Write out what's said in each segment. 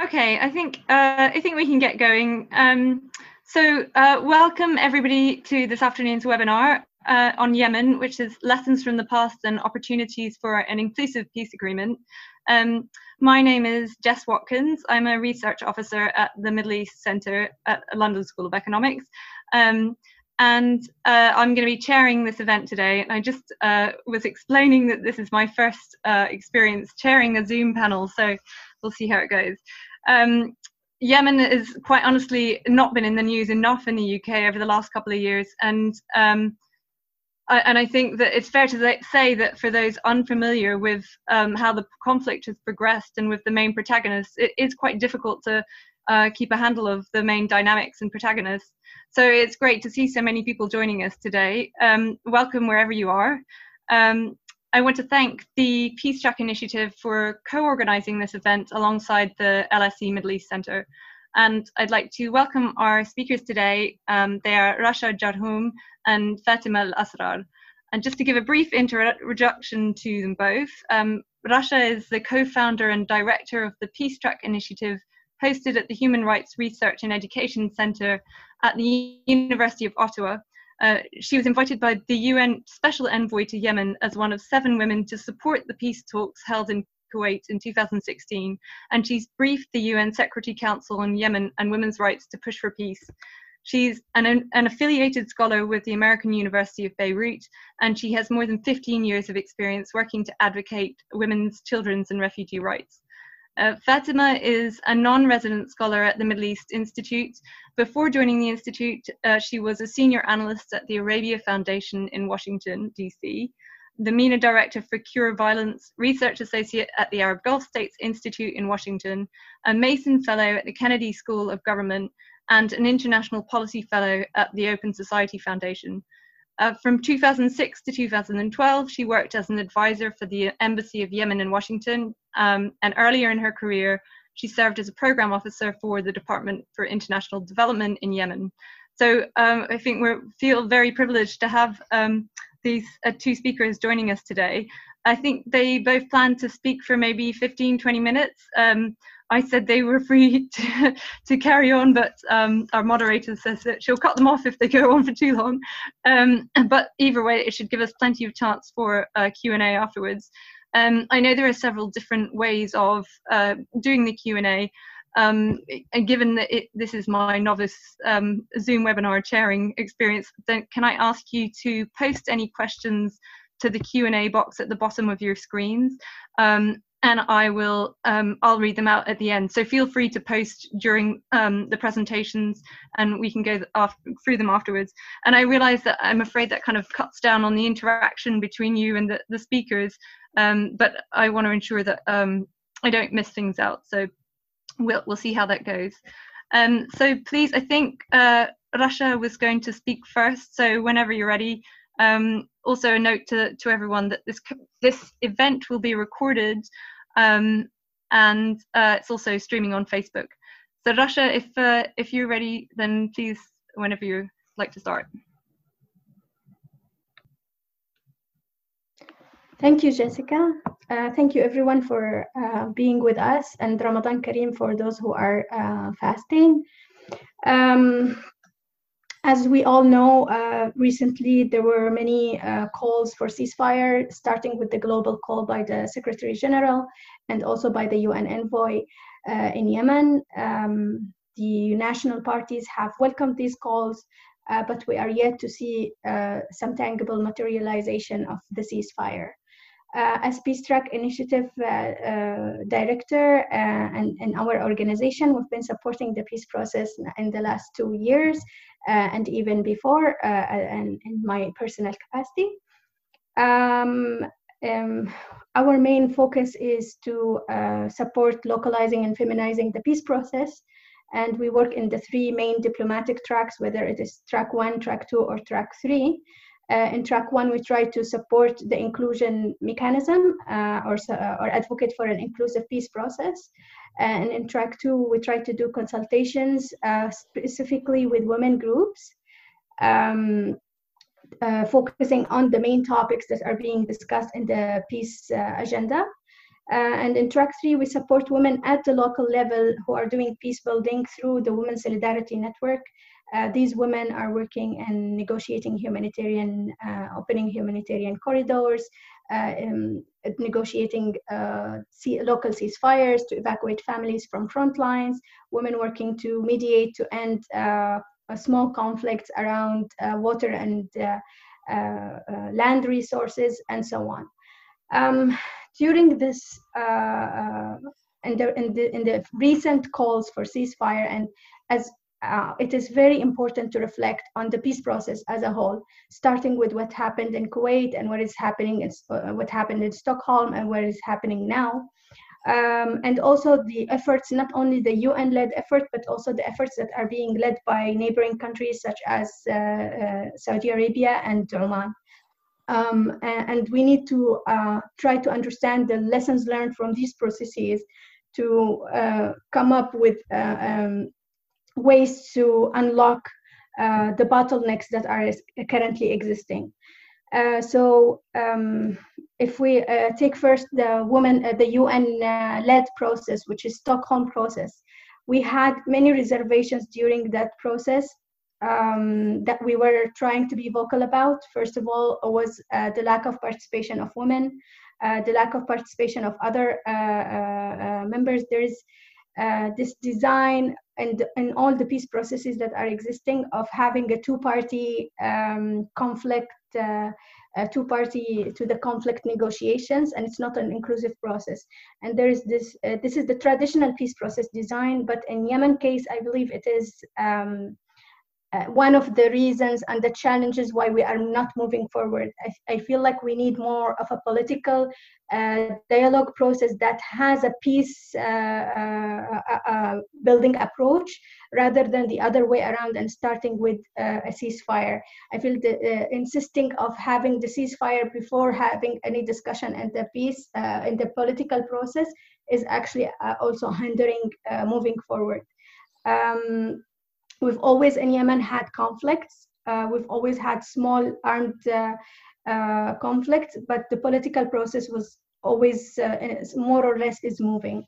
Okay, I think uh, I think we can get going. Um, so, uh, welcome everybody to this afternoon's webinar uh, on Yemen, which is lessons from the past and opportunities for an inclusive peace agreement. Um, my name is Jess Watkins. I'm a research officer at the Middle East Centre at London School of Economics. Um, and uh, I'm going to be chairing this event today. And I just uh, was explaining that this is my first uh, experience chairing a Zoom panel, so we'll see how it goes. Um, Yemen has quite honestly not been in the news enough in the UK over the last couple of years, and um, I, and I think that it's fair to say that for those unfamiliar with um, how the conflict has progressed and with the main protagonists, it is quite difficult to uh, keep a handle of the main dynamics and protagonists. So it's great to see so many people joining us today. Um, welcome wherever you are. Um, I want to thank the Peace Track Initiative for co-organizing this event alongside the LSE Middle East Centre. And I'd like to welcome our speakers today. Um, they are Rasha Jarhum and Fatima Al-Asrar. And just to give a brief introduction to them both, um, Rasha is the co-founder and director of the Peace Track Initiative hosted at the Human Rights Research and Education Centre at the University of Ottawa, uh, she was invited by the UN Special Envoy to Yemen as one of seven women to support the peace talks held in Kuwait in 2016, and she's briefed the UN Security Council on Yemen and women's rights to push for peace. She's an, an affiliated scholar with the American University of Beirut, and she has more than 15 years of experience working to advocate women's, children's, and refugee rights. Uh, Fatima is a non-resident scholar at the Middle East Institute. Before joining the Institute, uh, she was a senior analyst at the Arabia Foundation in Washington, D.C., the MENA Director for Cure Violence, Research Associate at the Arab Gulf States Institute in Washington, a Mason Fellow at the Kennedy School of Government, and an International Policy Fellow at the Open Society Foundation. Uh, from 2006 to 2012, she worked as an advisor for the Embassy of Yemen in Washington, um, and earlier in her career, she served as a program officer for the Department for International Development in Yemen. So um, I think we feel very privileged to have um, these uh, two speakers joining us today. I think they both plan to speak for maybe 15, 20 minutes. Um, I said they were free to, to carry on, but um, our moderator says that she'll cut them off if they go on for too long. Um, but either way, it should give us plenty of chance for a Q&A afterwards. Um, I know there are several different ways of uh, doing the Q&A, um, and given that it, this is my novice um, Zoom webinar chairing experience, then can I ask you to post any questions to the Q&A box at the bottom of your screens? Um, and I will um, I'll read them out at the end. So feel free to post during um, the presentations, and we can go through them afterwards. And I realize that I'm afraid that kind of cuts down on the interaction between you and the, the speakers, um, but I want to ensure that um, I don't miss things out. So we'll we'll see how that goes. Um, so please, I think uh, Rasha was going to speak first. So whenever you're ready. Um, also a note to, to everyone that this this event will be recorded um, and uh, it's also streaming on Facebook. So Rasha, if uh, if you're ready, then please, whenever you like to start. Thank you, Jessica. Uh, thank you everyone for uh, being with us and Ramadan Kareem for those who are uh, fasting. Um, as we all know, uh, recently there were many uh, calls for ceasefire, starting with the global call by the Secretary General and also by the UN envoy uh, in Yemen. Um, the national parties have welcomed these calls, uh, but we are yet to see uh, some tangible materialization of the ceasefire. Uh, as Peace Track Initiative Director and in our organization, we've been supporting the peace process in the last two years uh, and even before uh, and in my personal capacity. Um, um, our main focus is to uh, support localizing and feminizing the peace process. And we work in the three main diplomatic tracks, whether it is track one, track two, or track three. Uh, in track one, we try to support the inclusion mechanism uh, or, or advocate for an inclusive peace process. And in track two, we try to do consultations uh, specifically with women groups, um, uh, focusing on the main topics that are being discussed in the peace uh, agenda. Uh, and in track three, we support women at the local level who are doing peace building through the Women Solidarity Network. Uh, these women are working and negotiating humanitarian, uh, opening humanitarian corridors, uh, um, negotiating uh, local ceasefires to evacuate families from front lines, women working to mediate to end uh, small conflicts around water and land resources, and so on. Um, during this in the, in the in the recent calls for ceasefire and as uh, it is very important to reflect on the peace process as a whole, starting with what happened in Kuwait and what is happening in uh, what happened in Stockholm and what is happening now. Um, and also the efforts, not only the UN-led effort, but also the efforts that are being led by neighboring countries such as uh, uh Saudi Arabia and Oman. Um, and, we need to uh, try to understand the lessons learned from these processes to uh, come up with um, ways to unlock uh, the bottlenecks that are currently existing. Uh, so um, if we uh, take first the woman, the UN-led process, which is Stockholm process, we had many reservations during that process um, that we were trying to be vocal about. First of all, was uh, the lack of participation of women, uh, the lack of participation of other uh, uh, uh members. There is uh, this design and, and all the peace processes that are existing of having a two-party um, conflict uh, two party to the conflict negotiations and it's not an inclusive process. And there is this uh, this is the traditional peace process design but in yemen case i believe it is um, uh, one of the reasons and the challenges why we are not moving forward. I, I feel like we need more of a political uh, dialogue process that has a peace uh, uh, uh, uh building approach rather than the other way around and starting with a ceasefire. I feel the, insisting of having the ceasefire before having any discussion and the peace in the political process is actually also hindering moving forward. Um, We've always in Yemen had conflicts. Uh, we've always had small armed uh, uh, conflicts, but the political process was always uh, more or less is moving.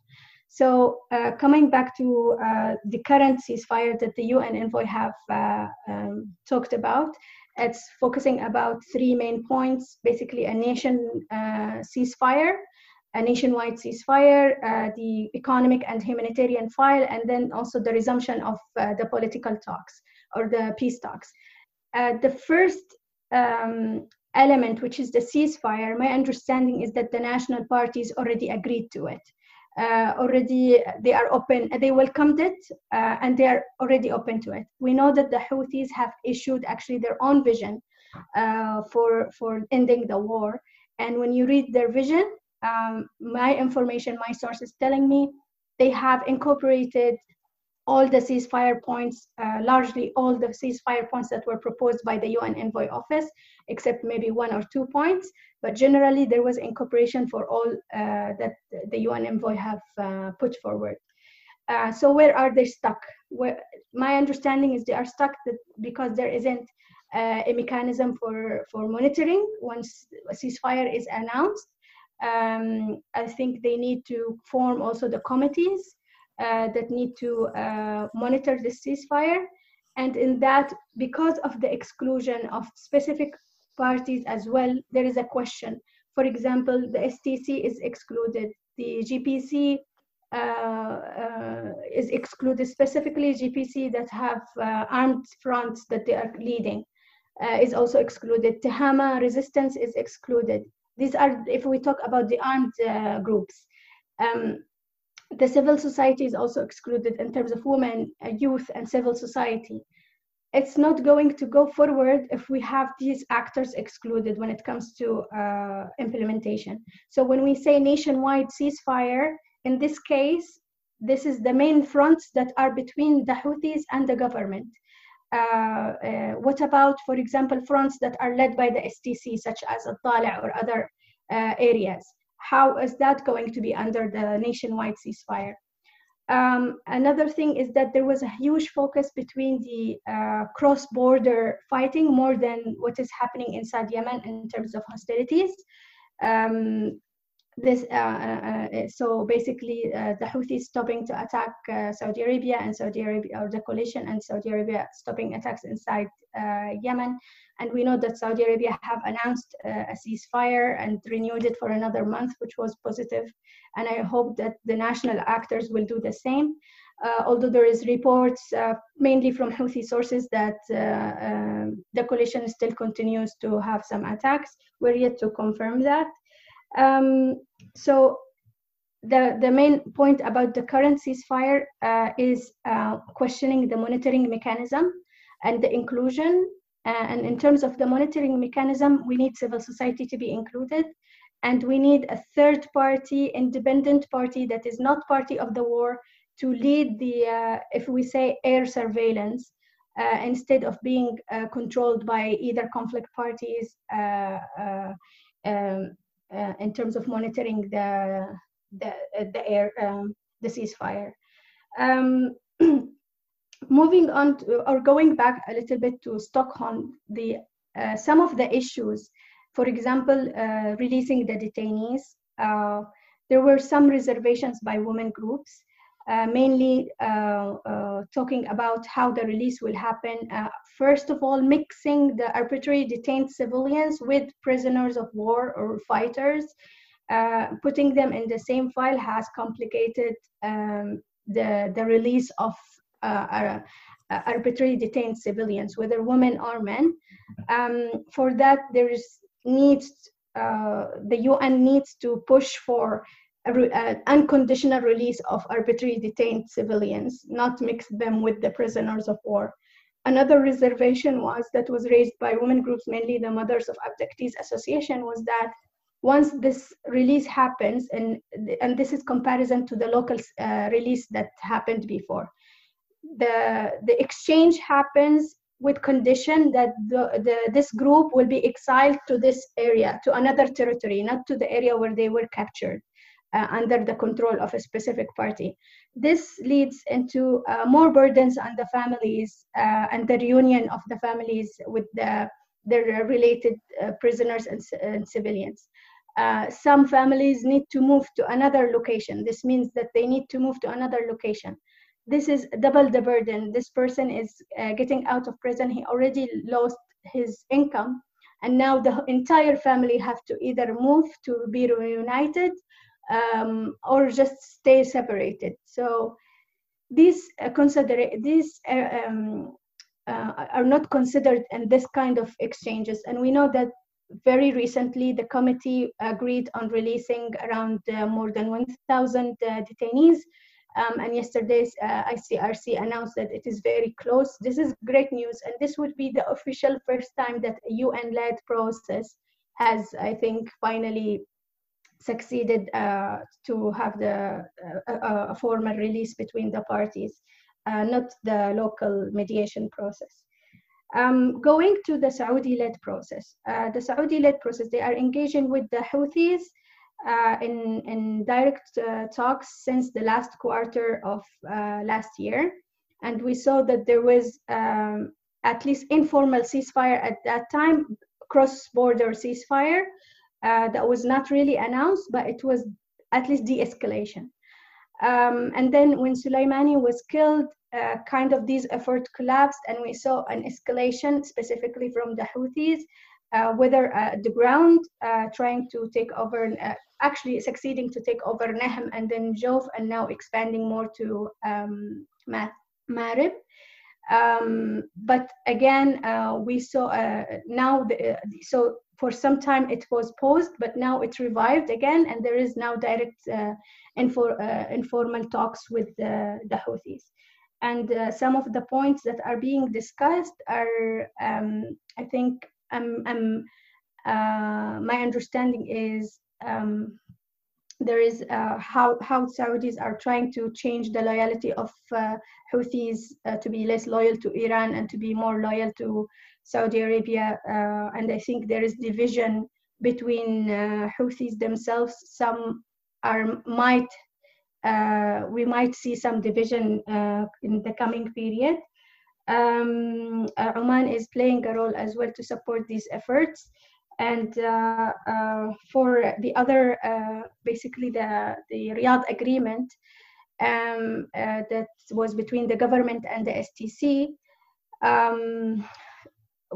So uh, coming back to the current ceasefire that the UN envoy have um, talked about, it's focusing about three main points, basically a nation ceasefire, a nationwide ceasefire, uh, the economic and humanitarian file, and then also the resumption of uh, the political talks or the peace talks. Uh, the first um, element, which is the ceasefire, my understanding is that the national parties already agreed to it. Uh, already they are open, they welcomed it, uh, and they are already open to it. We know that the Houthis have issued actually their own vision uh, for, for ending the war. And when you read their vision, um, my information, my sources telling me they have incorporated all the ceasefire points, uh, largely all the ceasefire points that were proposed by the UN envoy office, except maybe one or two points. But generally, there was incorporation for all uh, that the UN envoy have uh, put forward. Uh, so where are they stuck? Where, my understanding is they are stuck because there isn't uh, a mechanism for, for monitoring once a ceasefire is announced um, I think they need to form also the committees uh, that need to uh, monitor the ceasefire. And in that, because of the exclusion of specific parties as well, there is a question. For example, the STC is excluded, the GPC uh, uh, is excluded, specifically GPC that have uh, armed fronts that they are leading. Uh, is also excluded. Tehama resistance is excluded. These are, if we talk about the armed uh, groups, um, the civil society is also excluded in terms of women, uh, youth, and civil society. It's not going to go forward if we have these actors excluded when it comes to uh, implementation. So when we say nationwide ceasefire, in this case, this is the main fronts that are between the Houthis and the government. Uh, uh, what about, for example, fronts that are led by the STC, such as Al-Dhale or other uh, areas? How is that going to be under the nationwide ceasefire? Um, another thing is that there was a huge focus between the uh, cross-border fighting more than what is happening inside Yemen in terms of hostilities. Um, this uh, uh, so basically uh, the Houthis stopping to attack uh, Saudi Arabia and Saudi Arabia or the coalition and Saudi Arabia stopping attacks inside uh, Yemen. And we know that Saudi Arabia have announced uh, a ceasefire and renewed it for another month which was positive. and I hope that the national actors will do the same. Although there is reports mainly from Houthi sources that um, the coalition still continues to have some attacks. We're yet to confirm that um, so the, the main point about the current ceasefire uh, is uh, questioning the monitoring mechanism and the inclusion. Uh, and in terms of the monitoring mechanism, we need civil society to be included. And we need a third party, independent party that is not party of the war to lead the, uh, if we say, air surveillance uh, instead of being uh, controlled by either conflict parties um, in terms of monitoring the the, uh, the air um, the ceasefire. Um, moving on to, or going back a little bit to Stockholm, the uh, some of the issues, for example, uh, releasing the detainees. Uh, there were some reservations by women groups uh, mainly uh, uh, talking about how the release will happen. first of all, mixing the arbitrarily detained civilians with prisoners of war or fighters. putting them in the same file has complicated um, the, the release of uh, arbitrarily detained civilians, whether women or men. Um, for that, there is needs uh, the UN needs to push for uh, unconditional release of arbitrarily detained civilians, not mix them with the prisoners of war. Another reservation was that was raised by women groups, mainly the Mothers of Abductees Association, was that once this release happens, and, and this is comparison to the local uh, release that happened before, the, the exchange happens with condition that the, the, this group will be exiled to this area, to another territory, not to the area where they were captured uh, under the control of a specific party. This leads into uh, more burdens on the families uh, and the reunion of the families with the, their related uh, prisoners and, and civilians. Uh, some families need to move to another location. This means that they need to move to another location. This is double the burden. This person is uh, getting out of prison. He already lost his income and now the entire family have to either move to be reunited um, or just stay separated. So these uh, consider these uh, um, uh, are not considered in this kind of exchanges, and we know that very recently the committee agreed on releasing around uh, more than 1,000 uh, detainees. Um, and yesterday's uh, ICRC announced that it is very close. This is great news, and this would be the official first time that a UN-led process has, I think, finally succeeded uh, to have the uh, a formal release between the parties, uh, not the local mediation process. Um, going to the Saudi-led process, uh, the Saudi-led process, they are engaging with the Houthis uh, in, in direct uh, talks since the last quarter of last year. And we saw that there was um, at least informal ceasefire at that time, cross-border ceasefire, uh, that was not really announced, but it was at least de-escalation. Um, and then when Soleimani was killed, uh, kind of these efforts collapsed, and we saw an escalation specifically from the Houthis, uh, whether at the ground, uh, trying to take over, uh, actually succeeding to take over Nahm and then Jawf, and now expanding more to um, Marib. Um, but again, uh, we saw now, the, so for some time it was paused, but now it's revived again, and there is now direct uh, uh, informal talks with the, the Houthis. And uh, some of the points that are being discussed are, um, I think, um, um, uh, my understanding is um, there is uh, how how Saudis are trying to change the loyalty of uh, Houthis uh, to be less loyal to Iran and to be more loyal to Saudi Arabia, uh, and I think there is division between uh, Houthis themselves. Some are might uh, we might see some division in the coming period. Um, Oman is playing a role as well to support these efforts. And uh, uh, for the other, uh, basically the, the Riyadh agreement um, uh, that was between the government and the STC, um,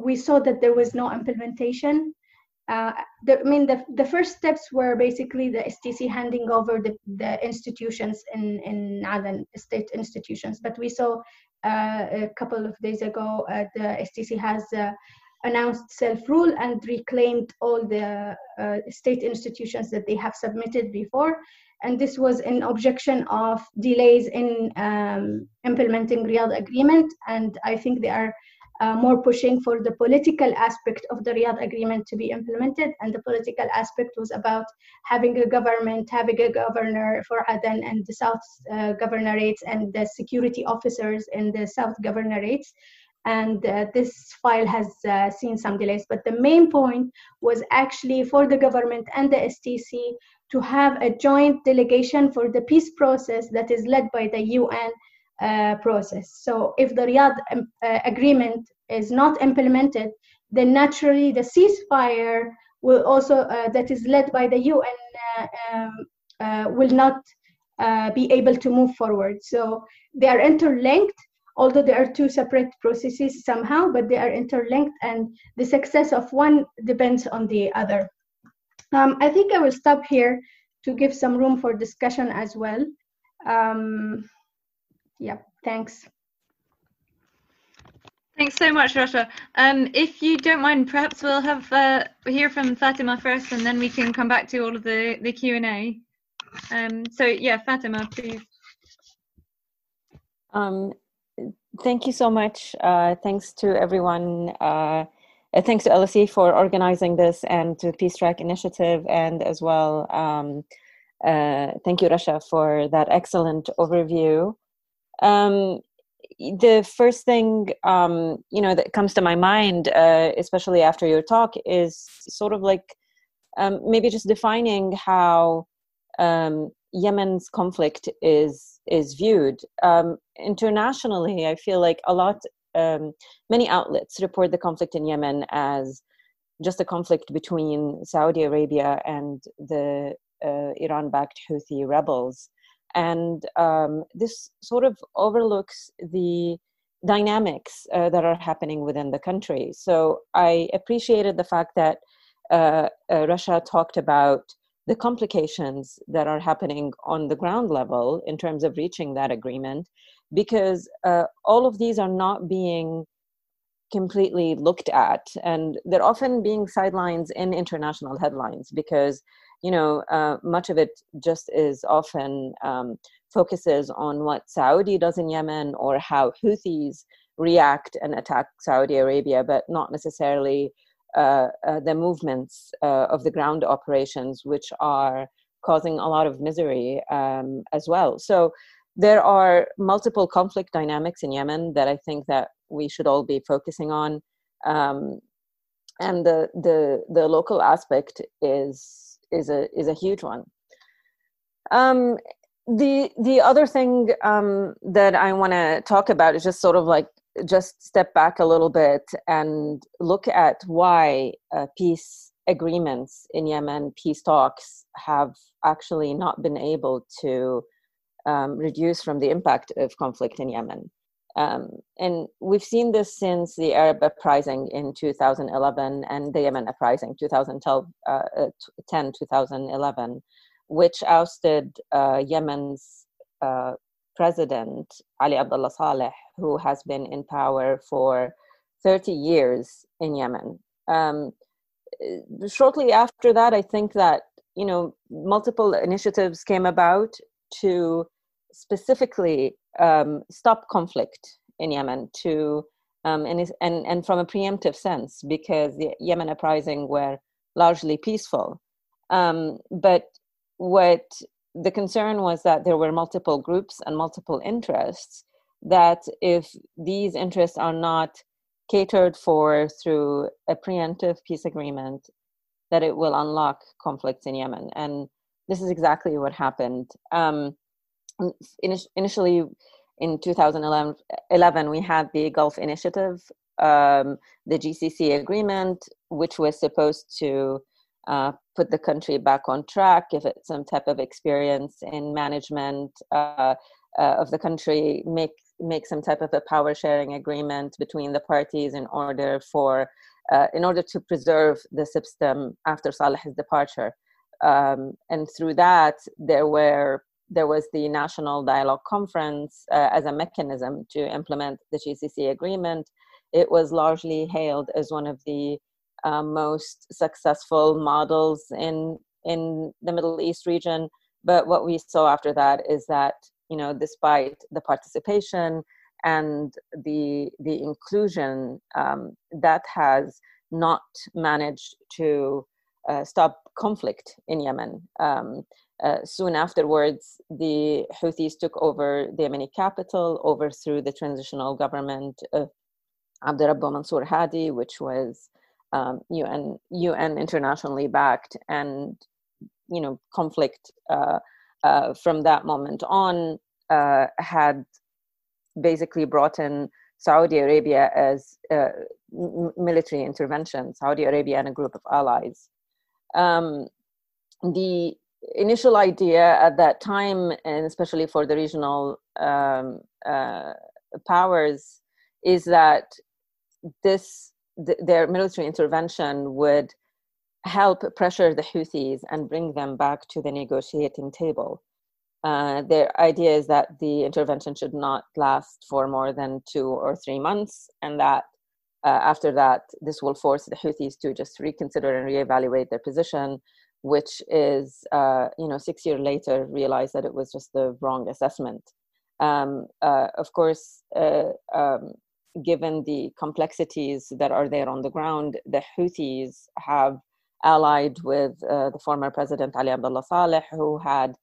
we saw that there was no implementation. Uh, the, I mean, the, the first steps were basically the STC handing over the, the institutions in, in Aden, state institutions. But we saw uh, a couple of days ago, the STC has announced self-rule and reclaimed all the uh, state institutions that they have submitted before. And this was in objection of delays in um, implementing Riyadh agreement. And I think they are uh, more pushing for the political aspect of the Riyadh agreement to be implemented. And the political aspect was about having a government, having a governor for Aden and the South uh, governorates and the security officers in the South governorates and uh, this file has uh, seen some delays. But the main point was actually for the government and the STC to have a joint delegation for the peace process that is led by the UN uh, process. So if the Riyadh um, uh, agreement is not implemented, then naturally the ceasefire will also uh, that is led by the UN uh, um, will not be able to move forward. So they are interlinked although they are two separate processes somehow, but they are interlinked and the success of one depends on the other. Um, I think I will stop here to give some room for discussion as well. Um, yeah, thanks. Thanks so much, Rasha. Um, if you don't mind, perhaps we'll have uh, hear from Fatima first, and then we can come back to all of the the Q and A. Um, so yeah, Fatima, please. Um, thank you so much. Uh, thanks to everyone. Uh, uh thanks to LSE for organizing this and to Peace Track Initiative, and as well, um, uh, thank you, Rasha, for that excellent overview. Um, the first thing um, you know that comes to my mind, uh, especially after your talk, is sort of like um, maybe just defining how um, Yemen's conflict is is viewed um, internationally. I feel like a lot, um, many outlets report the conflict in Yemen as just a conflict between Saudi Arabia and the uh, Iran-backed Houthi rebels, and um, this sort of overlooks the dynamics uh, that are happening within the country. So I appreciated the fact that uh, uh Rasha talked about the complications that are happening on the ground level in terms of reaching that agreement because uh, all of these are not being completely looked at and they're often being sidelines in international headlines because you know uh, much of it just is often um, focuses on what saudi does in yemen or how houthis react and attack saudi arabia but not necessarily uh, uh, the movements uh, of the ground operations, which are causing a lot of misery um, as well. So there are multiple conflict dynamics in Yemen that I think that we should all be focusing on, um, and the the the local aspect is is a is a huge one. Um, the the other thing um, that I want to talk about is just sort of like just step back a little bit and look at why uh, peace agreements in Yemen, peace talks, have actually not been able to um, reduce from the impact of conflict in Yemen. Um, and we've seen this since the Arab uprising in 2011 and the Yemen uprising 2010, uh, 2011, which ousted uh, Yemen's uh, president, Ali Abdullah Saleh, who has been in power for 30 years in Yemen. Um, shortly after that, I think that you know multiple initiatives came about to specifically um, stop conflict in Yemen to um, and, and and from a preemptive sense because the Yemen uprising were largely peaceful. Um, but what the concern was that there were multiple groups and multiple interests that if these interests are not catered for through a preemptive peace agreement that it will unlock conflicts in yemen and this is exactly what happened um, initially in 2011 we had the gulf initiative um, the GCC agreement, which was supposed to uh, put the country back on track, give it some type of experience in management uh, uh, of the country, make make some type of a power sharing agreement between the parties in order for uh, in order to preserve the system after Saleh's departure. Um, and through that, there were there was the National Dialogue Conference uh, as a mechanism to implement the GCC agreement. It was largely hailed as one of the uh, most successful models in in the Middle East region. But what we saw after that is that you know, despite the participation and the the inclusion, um, that has not managed to uh, stop conflict in Yemen. Um, uh, soon afterwards, the Houthis took over the Yemeni capital, overthrew the transitional government of Abdurrabbu Mansour Hadi, which was um, UN UN internationally backed, and you know conflict uh, uh, from that moment on uh, had basically brought in Saudi Arabia as uh, m- military intervention. Saudi Arabia and a group of allies. Um, the initial idea at that time, and especially for the regional um, uh, powers, is that this th- their military intervention would help pressure the Houthis and bring them back to the negotiating table. Uh, their idea is that the intervention should not last for more than two or three months, and that uh, after that, this will force the Houthis to just reconsider and reevaluate their position which is uh, you know six years later realized that it was just the wrong assessment. Um, uh, of course uh, um, given the complexities that are there on the ground the houthis have allied with uh, the former president ali abdullah saleh who had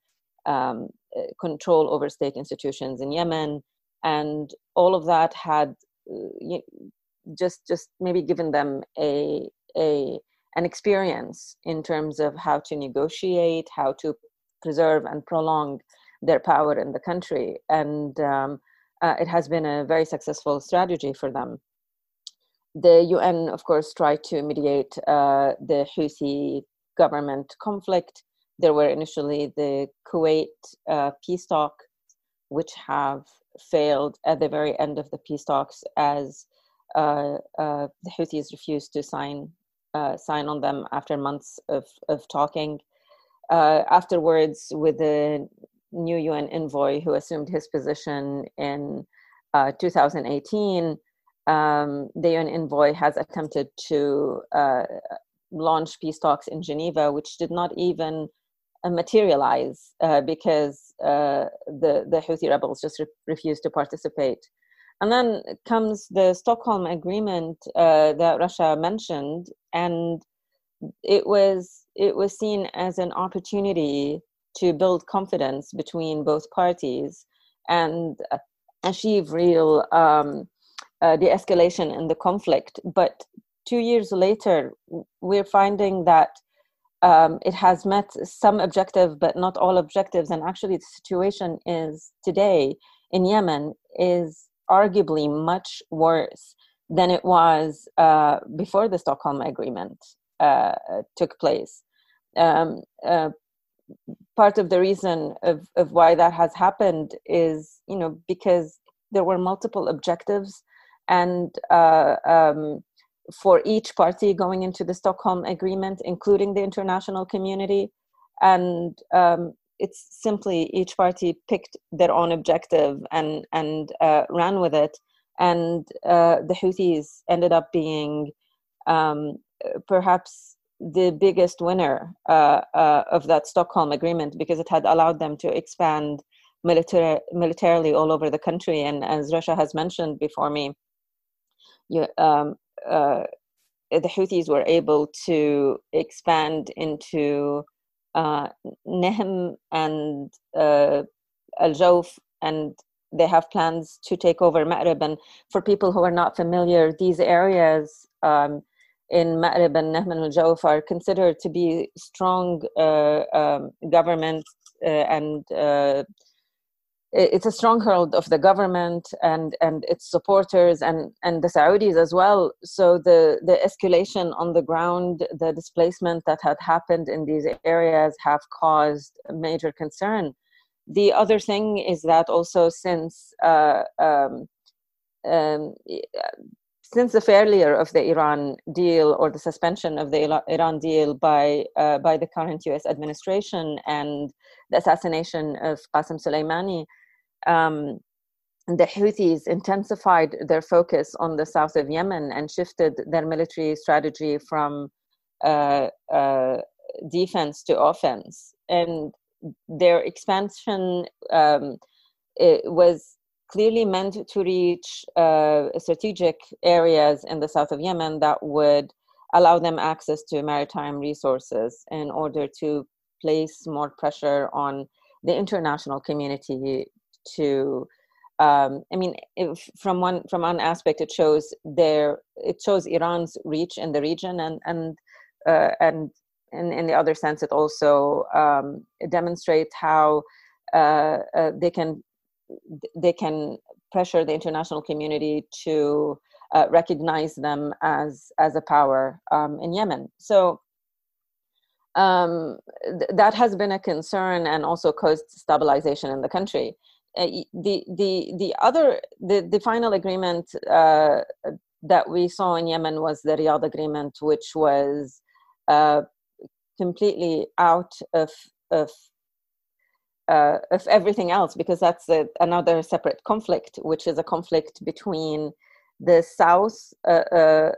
um, uh, control over state institutions in yemen and all of that had uh, just just maybe given them a a an experience in terms of how to negotiate, how to preserve and prolong their power in the country. And um, uh, it has been a very successful strategy for them. The UN, of course, tried to mediate uh, the Houthi government conflict. There were initially the Kuwait uh, peace talks, which have failed at the very end of the peace talks as uh, uh, the Houthis refused to sign uh, sign on them after months of, of talking. Uh, afterwards, with the new UN envoy who assumed his position in uh, 2018, um, the UN envoy has attempted to uh, launch peace talks in Geneva, which did not even uh, materialize uh, because the, the Houthi rebels just re- refused to participate. And then comes the Stockholm Agreement uh, that Rasha mentioned, and it was it was seen as an opportunity to build confidence between both parties and achieve real um, uh, de-escalation in the conflict. But two years later, we're finding that um, it has met some objective, but not all objectives. And actually, the situation is today in Yemen is arguably much worse than it was uh, before the Stockholm Agreement uh, took place. Um, uh, part of the reason of, of why that has happened is, you know, because there were multiple objectives, and uh, um, for each party going into the Stockholm Agreement, including the international community, and um, it's simply each party picked their own objective and and uh, ran with it, and uh, the Houthis ended up being um, perhaps the biggest winner uh, uh of that Stockholm Agreement because it had allowed them to expand military militarily all over the country, and as Rasha has mentioned before me, you, um, uh, the Houthis were able to expand into uh, Nehm and uh, Al Jawf, and they have plans to take over Ma'rib. And for people who are not familiar, these areas um, in Ma'rib and Nehm and Al Jawf are considered to be strong uh, um, government uh, and uh, it's a stronghold of the government and and its supporters and and the Saudis as well. So the the escalation on the ground, the displacement that had happened in these areas have caused major concern. The other thing is that also since uh, um, um, since the failure of the Iran deal or the suspension of the Iran deal by uh, by the current U.S. administration and the assassination of Qasem Soleimani, um, the Houthis intensified their focus on the south of Yemen and shifted their military strategy from uh, uh, defense to offense. And their expansion um, was clearly meant to reach uh, strategic areas in the south of Yemen that would allow them access to maritime resources in order to place more pressure on the international community to um, I mean, from one from one aspect, it shows their it shows Iran's reach in the region, and and uh, and in, in the other sense, it also um, demonstrates how uh, uh, they can they can pressure the international community to uh, recognize them as as a power um, in Yemen. So um, th- that has been a concern and also caused stabilization in the country. Uh, the the the other the the final agreement uh, that we saw in Yemen was the Riyadh agreement, which was uh, completely out of of uh, of everything else because that's a, another separate conflict, which is a conflict between the South uh,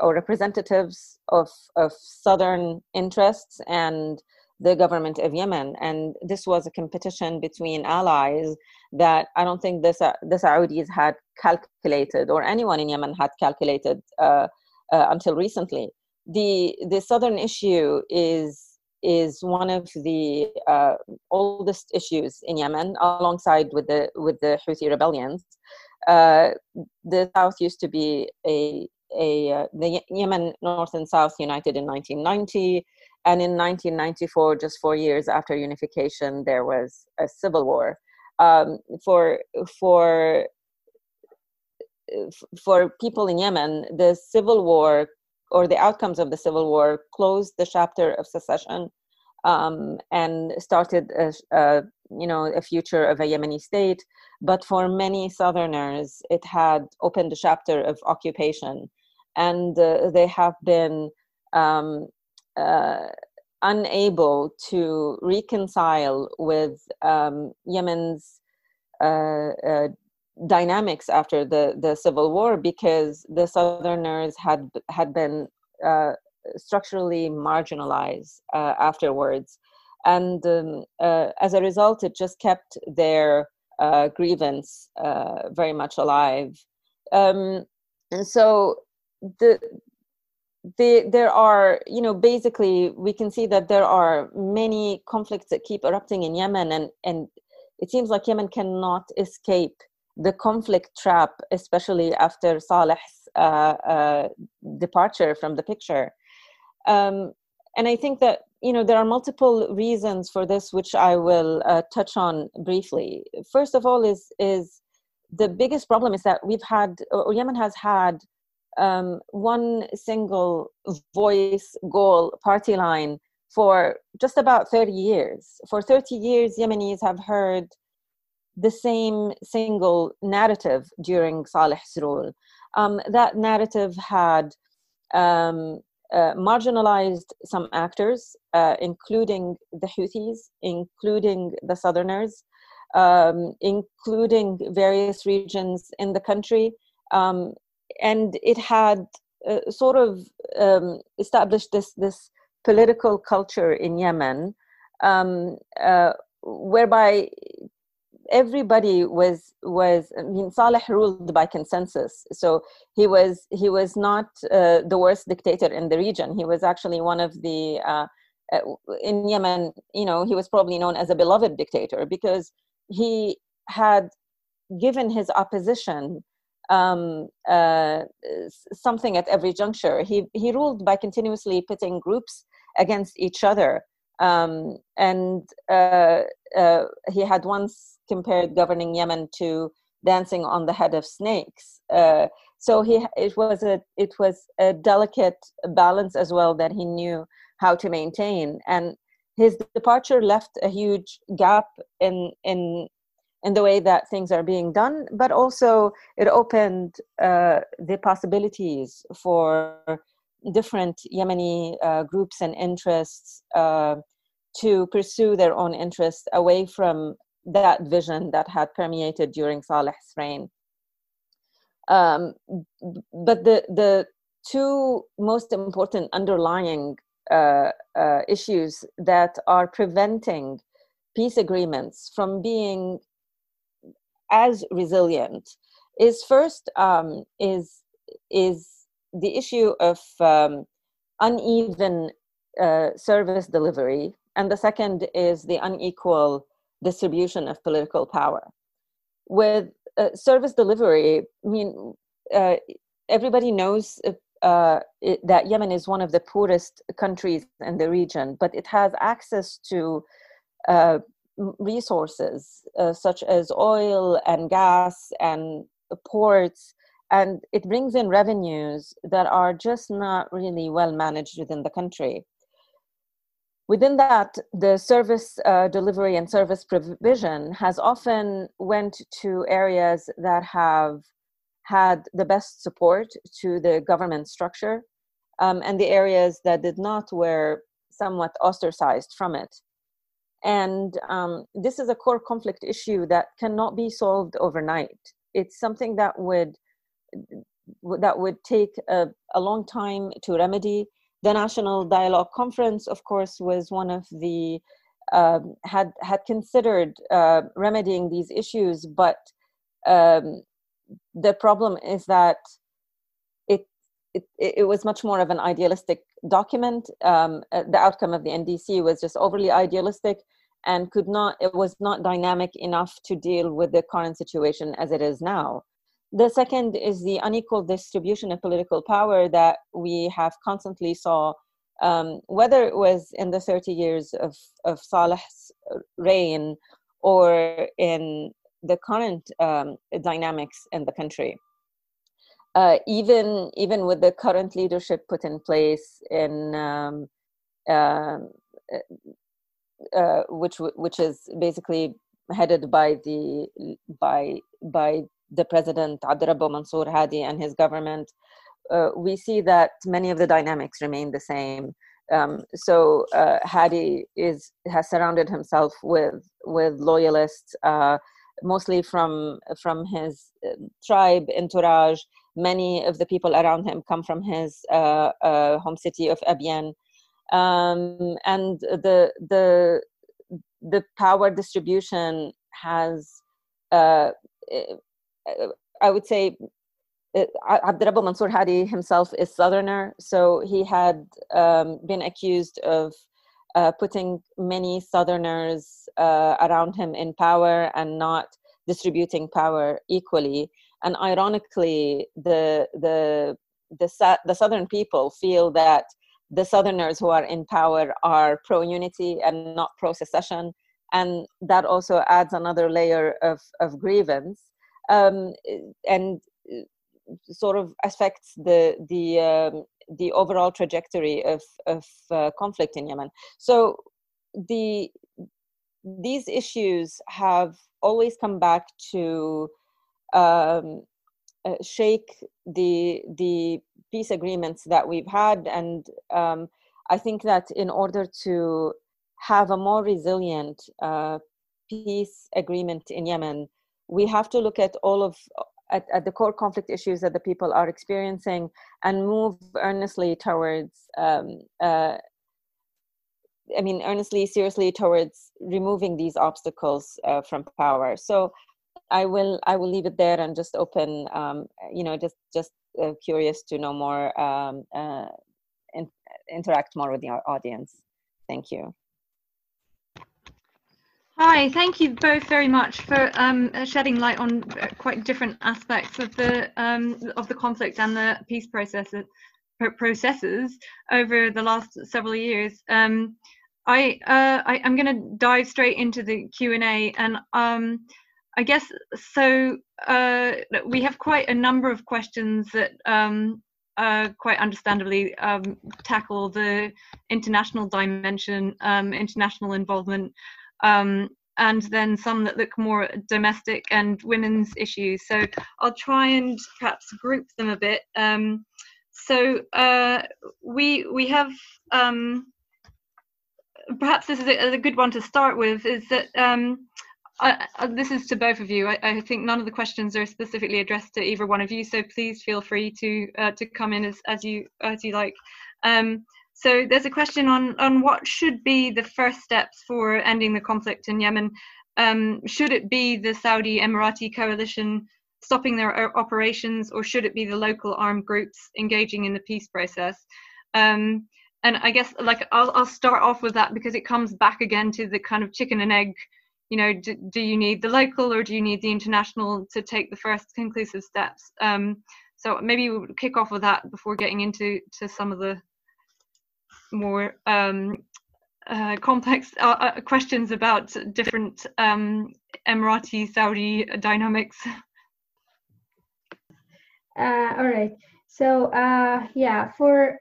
or representatives of of southern interests and the government of Yemen, and this was a competition between allies that I don't think the the Saudis had calculated or anyone in Yemen had calculated uh, uh, until recently. The the southern issue is is one of the uh, oldest issues in Yemen, alongside with the with the Houthi rebellions. Uh, the south used to be a a uh, the Yemen North and South united in 1990, and in 1994, just four years after unification, there was a civil war. Um, for for for people in Yemen, the civil war or the outcomes of the civil war closed the chapter of secession um, and started a, a, you know a future of a Yemeni state. But for many Southerners, it had opened a chapter of occupation, and uh, they have been um, uh, unable to reconcile with um, Yemen's uh, uh, dynamics after the, the civil war because the Southerners had had been uh, structurally marginalized uh, afterwards, and um, uh, as a result, it just kept their grievance very much alive. Um, and so the the, there are, you know, basically we can see that there are many conflicts that keep erupting in Yemen, and and it seems like Yemen cannot escape the conflict trap, especially after Saleh's uh, uh, departure from the picture. Um, and I think that you know there are multiple reasons for this, which I will uh, touch on briefly. First of all, is is the biggest problem is that we've had, or Yemen has had um, one single voice goal party line for just about 30 years. For 30 years, Yemenis have heard the same single narrative during Saleh's rule. Um, that narrative had um, uh, marginalized some actors, uh, including the Houthis, including the Southerners, um, including various regions in the country, um, and it had uh, sort of um, established this this political culture in Yemen, um, uh, whereby everybody was was I mean Saleh ruled by consensus, so he was he was not uh, the worst dictator in the region. He was actually one of the uh, uh, in Yemen. You know, he was probably known as a beloved dictator because he had given his opposition um, uh, something at every juncture. He he ruled by continuously pitting groups against each other. Um, and uh, uh, he had once compared governing Yemen to dancing on the head of snakes. Uh, so he it was a it was a delicate balance as well that he knew how to maintain. And his departure left a huge gap in in in the way that things are being done, but also it opened uh, the possibilities for different Yemeni uh, groups and interests uh, to pursue their own interests away from that vision that had permeated during Saleh's reign. Um, but the the two most important underlying uh, uh, issues that are preventing peace agreements from being as resilient is first um, is is the issue of um, uneven uh, service delivery, and the second is the unequal distribution of political power. With uh, service delivery, I mean, uh, everybody knows uh, it, that Yemen is one of the poorest countries in the region, but it has access to uh, resources uh, such as oil and gas and ports and it brings in revenues that are just not really well managed within the country. Within that, the service uh, delivery and service provision has often went to areas that have had the best support to the government structure, um, and the areas that did not were somewhat ostracized from it. And um, this is a core conflict issue that cannot be solved overnight. It's something that would that would take a, a long time to remedy. The National Dialogue Conference, of course, was one of the um, had had considered uh, remedying these issues, but um, the problem is that it, it was much more of an idealistic document. Um, uh, the outcome of the NDC was just overly idealistic and could not it was not dynamic enough to deal with the current situation as it is now the second is the unequal distribution of political power that we have constantly saw, um, whether it was in the 30 years of, of Saleh's reign or in the current um, dynamics in the country. Uh, even even with the current leadership put in place in um, uh, uh, which which is basically headed by the by by the president Abdurrabbu Mansour Hadi and his government, uh, we see that many of the dynamics remain the same. Um, so uh, Hadi is has surrounded himself with with loyalists, uh, mostly from from his tribe entourage. Many of the people around him come from his uh, uh, home city of Abyan, um, and the the the power distribution has uh, I would say Abdurrabbu Mansour Hadi himself is Southerner, so he had um, been accused of uh, putting many Southerners uh, around him in power and not distributing power equally. And ironically, the the the, the Southern people feel that the Southerners who are in power are pro unity and not pro secession, and that also adds another layer of, of grievance um, and uh, sort of affects the the um, the overall trajectory of of uh, conflict in Yemen. So the these issues have always come back to um, uh, shake the the peace agreements that we've had, and um, I think that in order to have a more resilient uh, peace agreement in Yemen, we have to look at all of at, at, the core conflict issues that the people are experiencing and move earnestly towards um, uh, i mean earnestly seriously towards removing these obstacles uh, from power. So i will i will leave it there and just open um, you know just just uh, curious to know more um, uh, in, interact more with the audience thank you Hi, thank you both very much for um, shedding light on quite different aspects of the um, of the conflict and the peace processes processes over the last several years. Um, I, uh, I am going to dive straight into the Q and A, and um, I guess so. Uh, we have quite a number of questions that um, uh, quite understandably um, tackle the international dimension, um, international involvement, um, and then some that look more at domestic and women's issues. So I'll try and perhaps group them a bit. Um, so uh, we we have um, perhaps this is a, a, good one to start with is that This is to both of you. I, I, think none of the questions are specifically addressed to either one of you, so please feel free to uh, to come in as, as you as you like. Um, so there's a question on on what should be the first steps for ending the conflict in Yemen. Um, should it be the Saudi Emirati coalition stopping their operations, or should it be the local armed groups engaging in the peace process? Um, and I guess like I'll, I'll start off with that because it comes back again to the kind of chicken and egg. You know, do, do you need the local or do you need the international to take the first conclusive steps? Um, so maybe we'll kick off with that before getting into to some of the more um, uh, complex uh, uh, questions about different um, Emirati Saudi dynamics. Uh, all right. So uh, yeah, for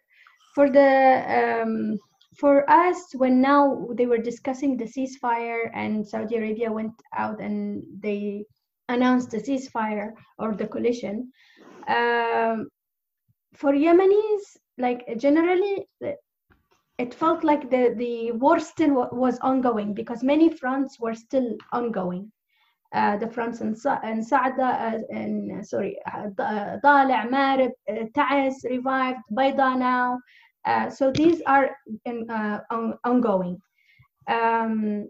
for the um, for us when now they were discussing the ceasefire and Saudi Arabia went out and they announced the ceasefire or the coalition. Um, for Yemenis, like generally, it felt like the, the war still was ongoing because many fronts were still ongoing. Uh, the fronts in, Sa- in Saada, uh, in, sorry, Dala, Marib, Taiz revived, Bayda now, so these are in, uh, on, ongoing. Um,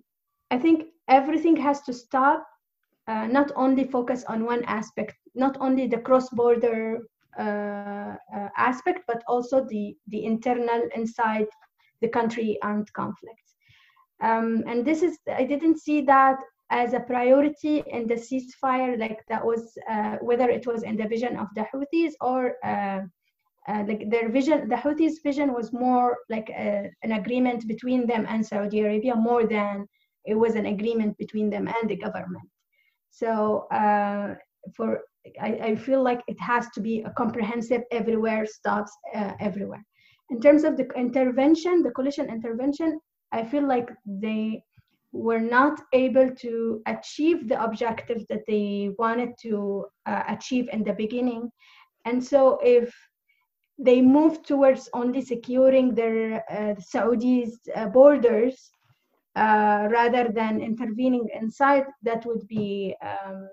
I think everything has to stop, uh, not only focus on one aspect, not only the cross-border uh, uh, aspect, but also the, the internal inside the country armed conflicts. Um, and this is, I didn't see that as a priority in the ceasefire, like that was, whether it was in the vision of the Houthis or uh, like their vision, the Houthis' vision was more like a, an agreement between them and Saudi Arabia, more than it was an agreement between them and the government. So uh, for I, I, feel like it has to be a comprehensive everywhere stops uh, everywhere. In terms of the intervention, the coalition intervention, I feel like they were not able to achieve the objectives that they wanted to uh, achieve in the beginning. And so if they moved towards only securing their uh, Saudi's uh, borders uh, rather than intervening inside, that would be um,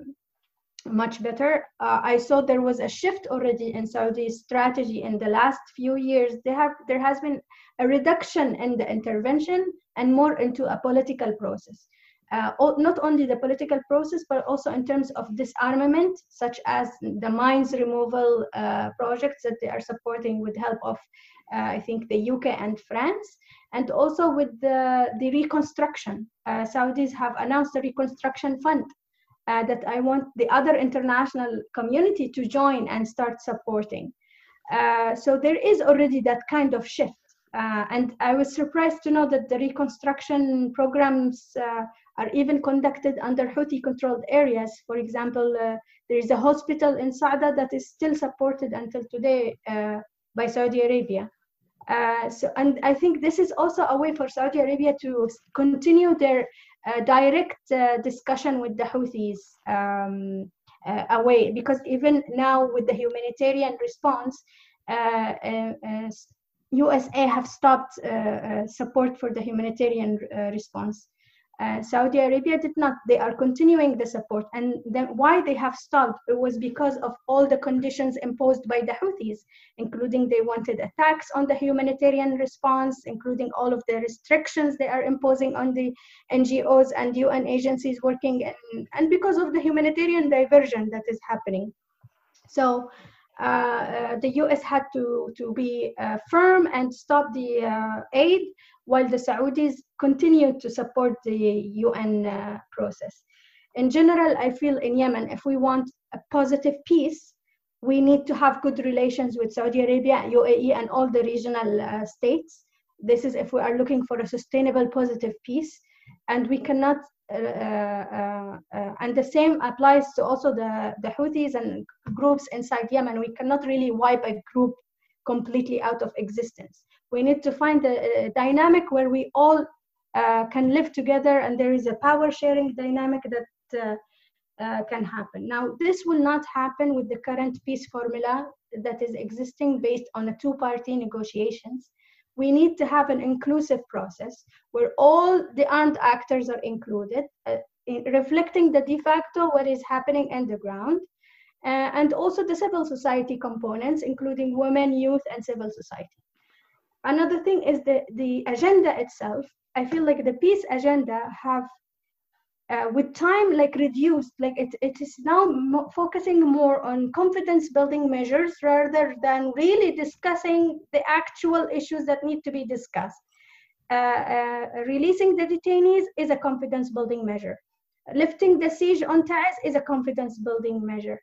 much better. Uh, I saw there was a shift already in Saudi's strategy in the last few years. They have there has been a reduction in the intervention and more into a political process uh, not only the political process, but also in terms of disarmament, such as the mines removal uh, projects that they are supporting with help of, uh, I think, the UK and France, and also with the, the reconstruction. Uh, Saudis have announced a reconstruction fund uh, that I want the other international community to join and start supporting. Uh, so there is already that kind of shift. And I was surprised to know that the reconstruction programs are even conducted under Houthi controlled areas. For example, uh, there is a hospital in Saada that is still supported until today uh, by Saudi Arabia. Uh, so, and I think this is also a way for Saudi Arabia to continue their uh, direct uh, discussion with the Houthis um, uh, away, because even now with the humanitarian response, USA have stopped support for the humanitarian response. Uh, Saudi Arabia did not. They are continuing the support. And then why they have stopped, it was because of all the conditions imposed by the Houthis, including they wanted attacks on the humanitarian response, including all of the restrictions they are imposing on the NGOs and UN agencies working, in, and because of the humanitarian diversion that is happening. So the US had to, to be uh, firm and stop the uh, aid while the Saudis continued to support the UN uh, process. In general, I feel in Yemen, if we want a positive peace, we need to have good relations with Saudi Arabia, UAE, and all the regional uh, states. this is if we are looking for a sustainable, positive peace, and we cannot. Uh, uh, uh, and the same applies to also the, the Houthis and groups inside Yemen. We cannot really wipe a group completely out of existence. We need to find a, a dynamic where we all uh, can live together and there is a power sharing dynamic that uh, uh, can happen. Now, this will not happen with the current peace formula that is existing based on a two party negotiations. We need to have an inclusive process where all the armed actors are included, uh, in reflecting the de facto what is happening in the ground, uh, and also the civil society components, including women, youth, and civil society. Another thing is the, the agenda itself. I feel like the peace agenda have uh, with time like reduced like it, it is now mo- focusing more on confidence building measures rather than really discussing the actual issues that need to be discussed. Uh, uh, releasing the detainees is a confidence building measure. Lifting the siege on Taiz is a confidence building measure.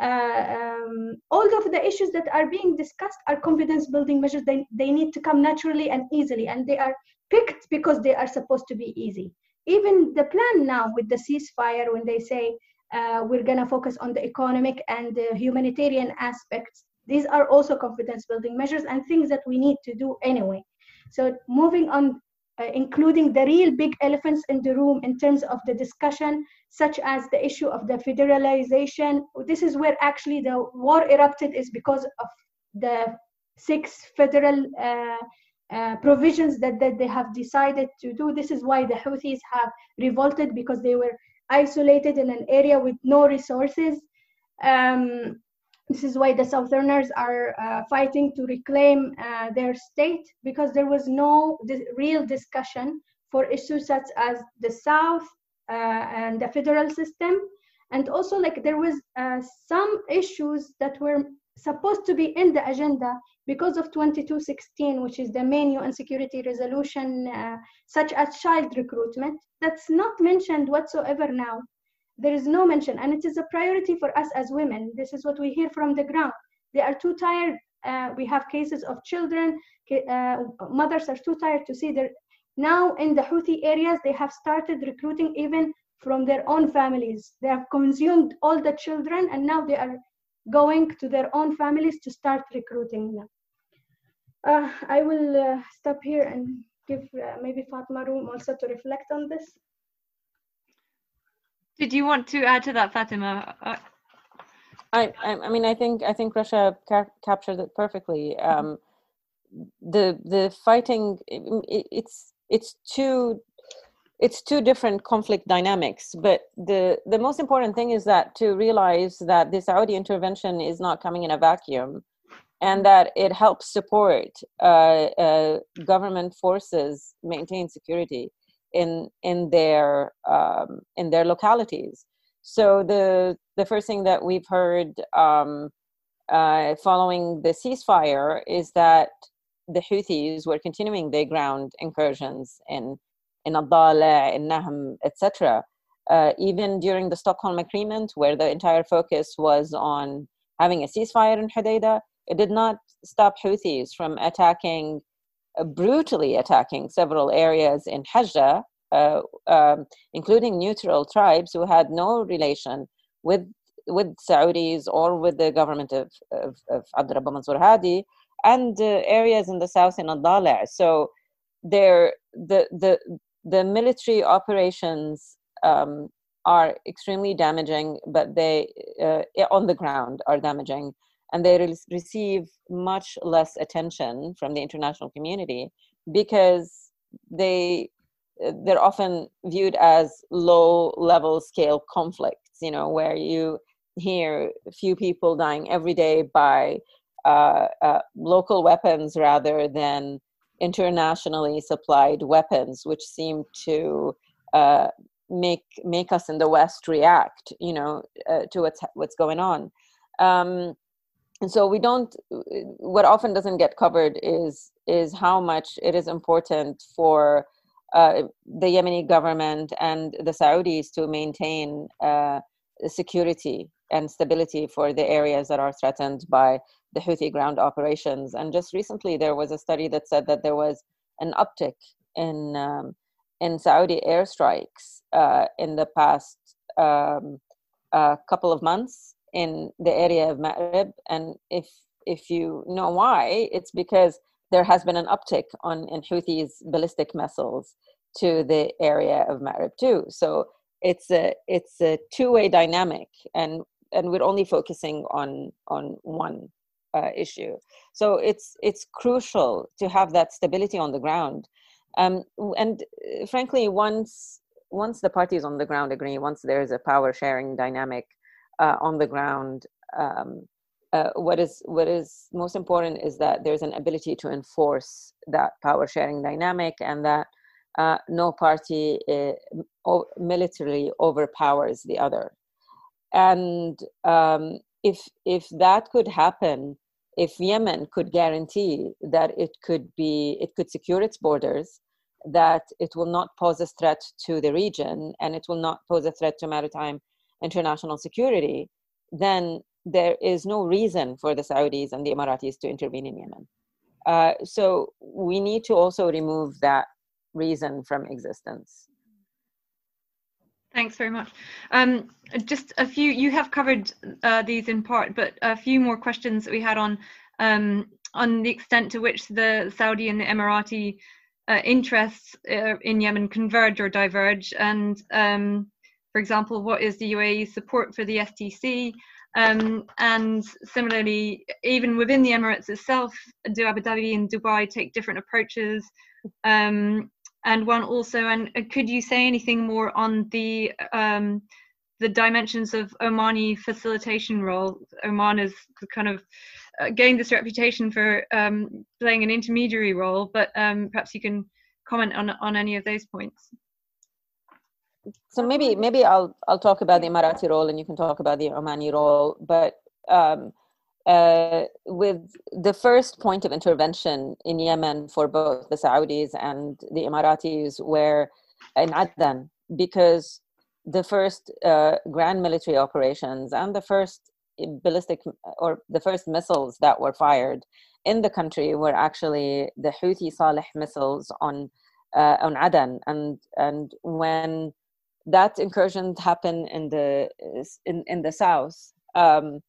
Uh, um, all of the issues that are being discussed are confidence building measures. They, they need to come naturally and easily and they are picked because they are supposed to be easy even the plan now with the ceasefire when they say uh, we're going to focus on the economic and the humanitarian aspects these are also confidence building measures and things that we need to do anyway. So moving on uh, including the real big elephants in the room in terms of the discussion such as the issue of the federalization this is where actually the war erupted is because of the six federal uh, uh, provisions that, that they have decided to do. This is why the Houthis have revolted because they were isolated in an area with no resources. Um, this is why the Southerners are uh, fighting to reclaim uh, their state because there was no real discussion for issues such as the South uh, and the federal system. And also, like, there was uh, some issues that were supposed to be in the agenda because of 2216, which is the main UN security resolution, uh, such as child recruitment, that's not mentioned whatsoever now. There is no mention, and it is a priority for us as women. This is what we hear from the ground. They are too tired. Uh, we have cases of children, uh, mothers are too tired to see their. Now, in the Houthi areas, they have started recruiting even from their own families. They have consumed all the children, and now they are going to their own families to start recruiting them. Uh, I will uh, stop here and give uh, maybe Fatma room also to reflect on this. Did you want to add to that, Fatima? Uh, I, I mean, I think I think Rasha ca captured it perfectly. Um, the the fighting, it, it's it's two it's two different conflict dynamics but the the most important thing is that to realize that the saudi intervention is not coming in a vacuum and that it helps support uh, uh, government forces maintain security in in their um, in their localities so the the first thing that we've heard um, uh, following the ceasefire is that the Houthis were continuing their ground incursions in in Al-Dhale, in Nahm, etc. Uh, even during the Stockholm Agreement, where the entire focus was on having a ceasefire in Hodeidah, it did not stop Houthis from attacking, uh, brutally attacking several areas in Hajjah, uh, um, including neutral tribes who had no relation with with Saudis or with the government of, of, of Abdurrabbu Mansour Hadi, and uh, areas in the south in Al-Dhale. So there, the the the military operations um, are extremely damaging, but they uh, on the ground are damaging, and they re- receive much less attention from the international community because they they're often viewed as low level scale conflicts. You know, where you hear few people dying every day by uh, uh, local weapons rather than internationally supplied weapons, which seem to uh, make make us in the West react, you know, uh, to what's what's going on. Um, and so we don't. What often doesn't get covered is is how much it is important for uh, the Yemeni government and the Saudis to maintain uh, security and stability for the areas that are threatened by the Houthi ground operations. And just recently, there was a study that said that there was an uptick in um, in Saudi airstrikes uh, in the past um, uh, couple of months in the area of Ma'rib, and if if you know why, it's because there has been an uptick on in Houthis ballistic missiles to the area of Ma'rib too. So it's a it's a two-way dynamic, and and we're only focusing on on one uh, issue. So it's it's crucial to have that stability on the ground. Um, and uh, frankly, once once the parties on the ground agree, once there's a power sharing dynamic uh, on the ground, um, uh, what is what is most important is that there's an ability to enforce that power sharing dynamic and that uh, no party uh, militarily overpowers the other. And um, if if that could happen if yemen could guarantee that it could be it could secure its borders that it will not pose a threat to the region and it will not pose a threat to maritime international security then there is no reason for the Saudis and the Emiratis to intervene in Yemen. Uh, so we need to also remove that reason from existence. Thanks very much. Um, just a few, you have covered uh, these in part, but a few more questions that we had on um, on the extent to which the Saudi and the Emirati uh, interests uh, in Yemen converge or diverge, and um, for example, what is the UAE support for the STC? Um, and similarly, even within the Emirates itself, do Abu Dhabi and Dubai take different approaches? Um, and one also, and could you say anything more on the um, the dimensions of Omani facilitation role? Oman has kind of uh, gained this reputation for um, playing an intermediary role, but um, perhaps you can comment on on any of those points so maybe maybe I'll I'll talk about the Emirati role and you can talk about the Omani role. But um, uh, with the first point of intervention in Yemen for both the Saudis and the Emiratis were in Aden because the first uh, grand military operations and the first ballistic or the first missiles that were fired in the country were actually the Houthi Saleh missiles on uh, on Aden and and when that incursion happened in the in, in the south. Um,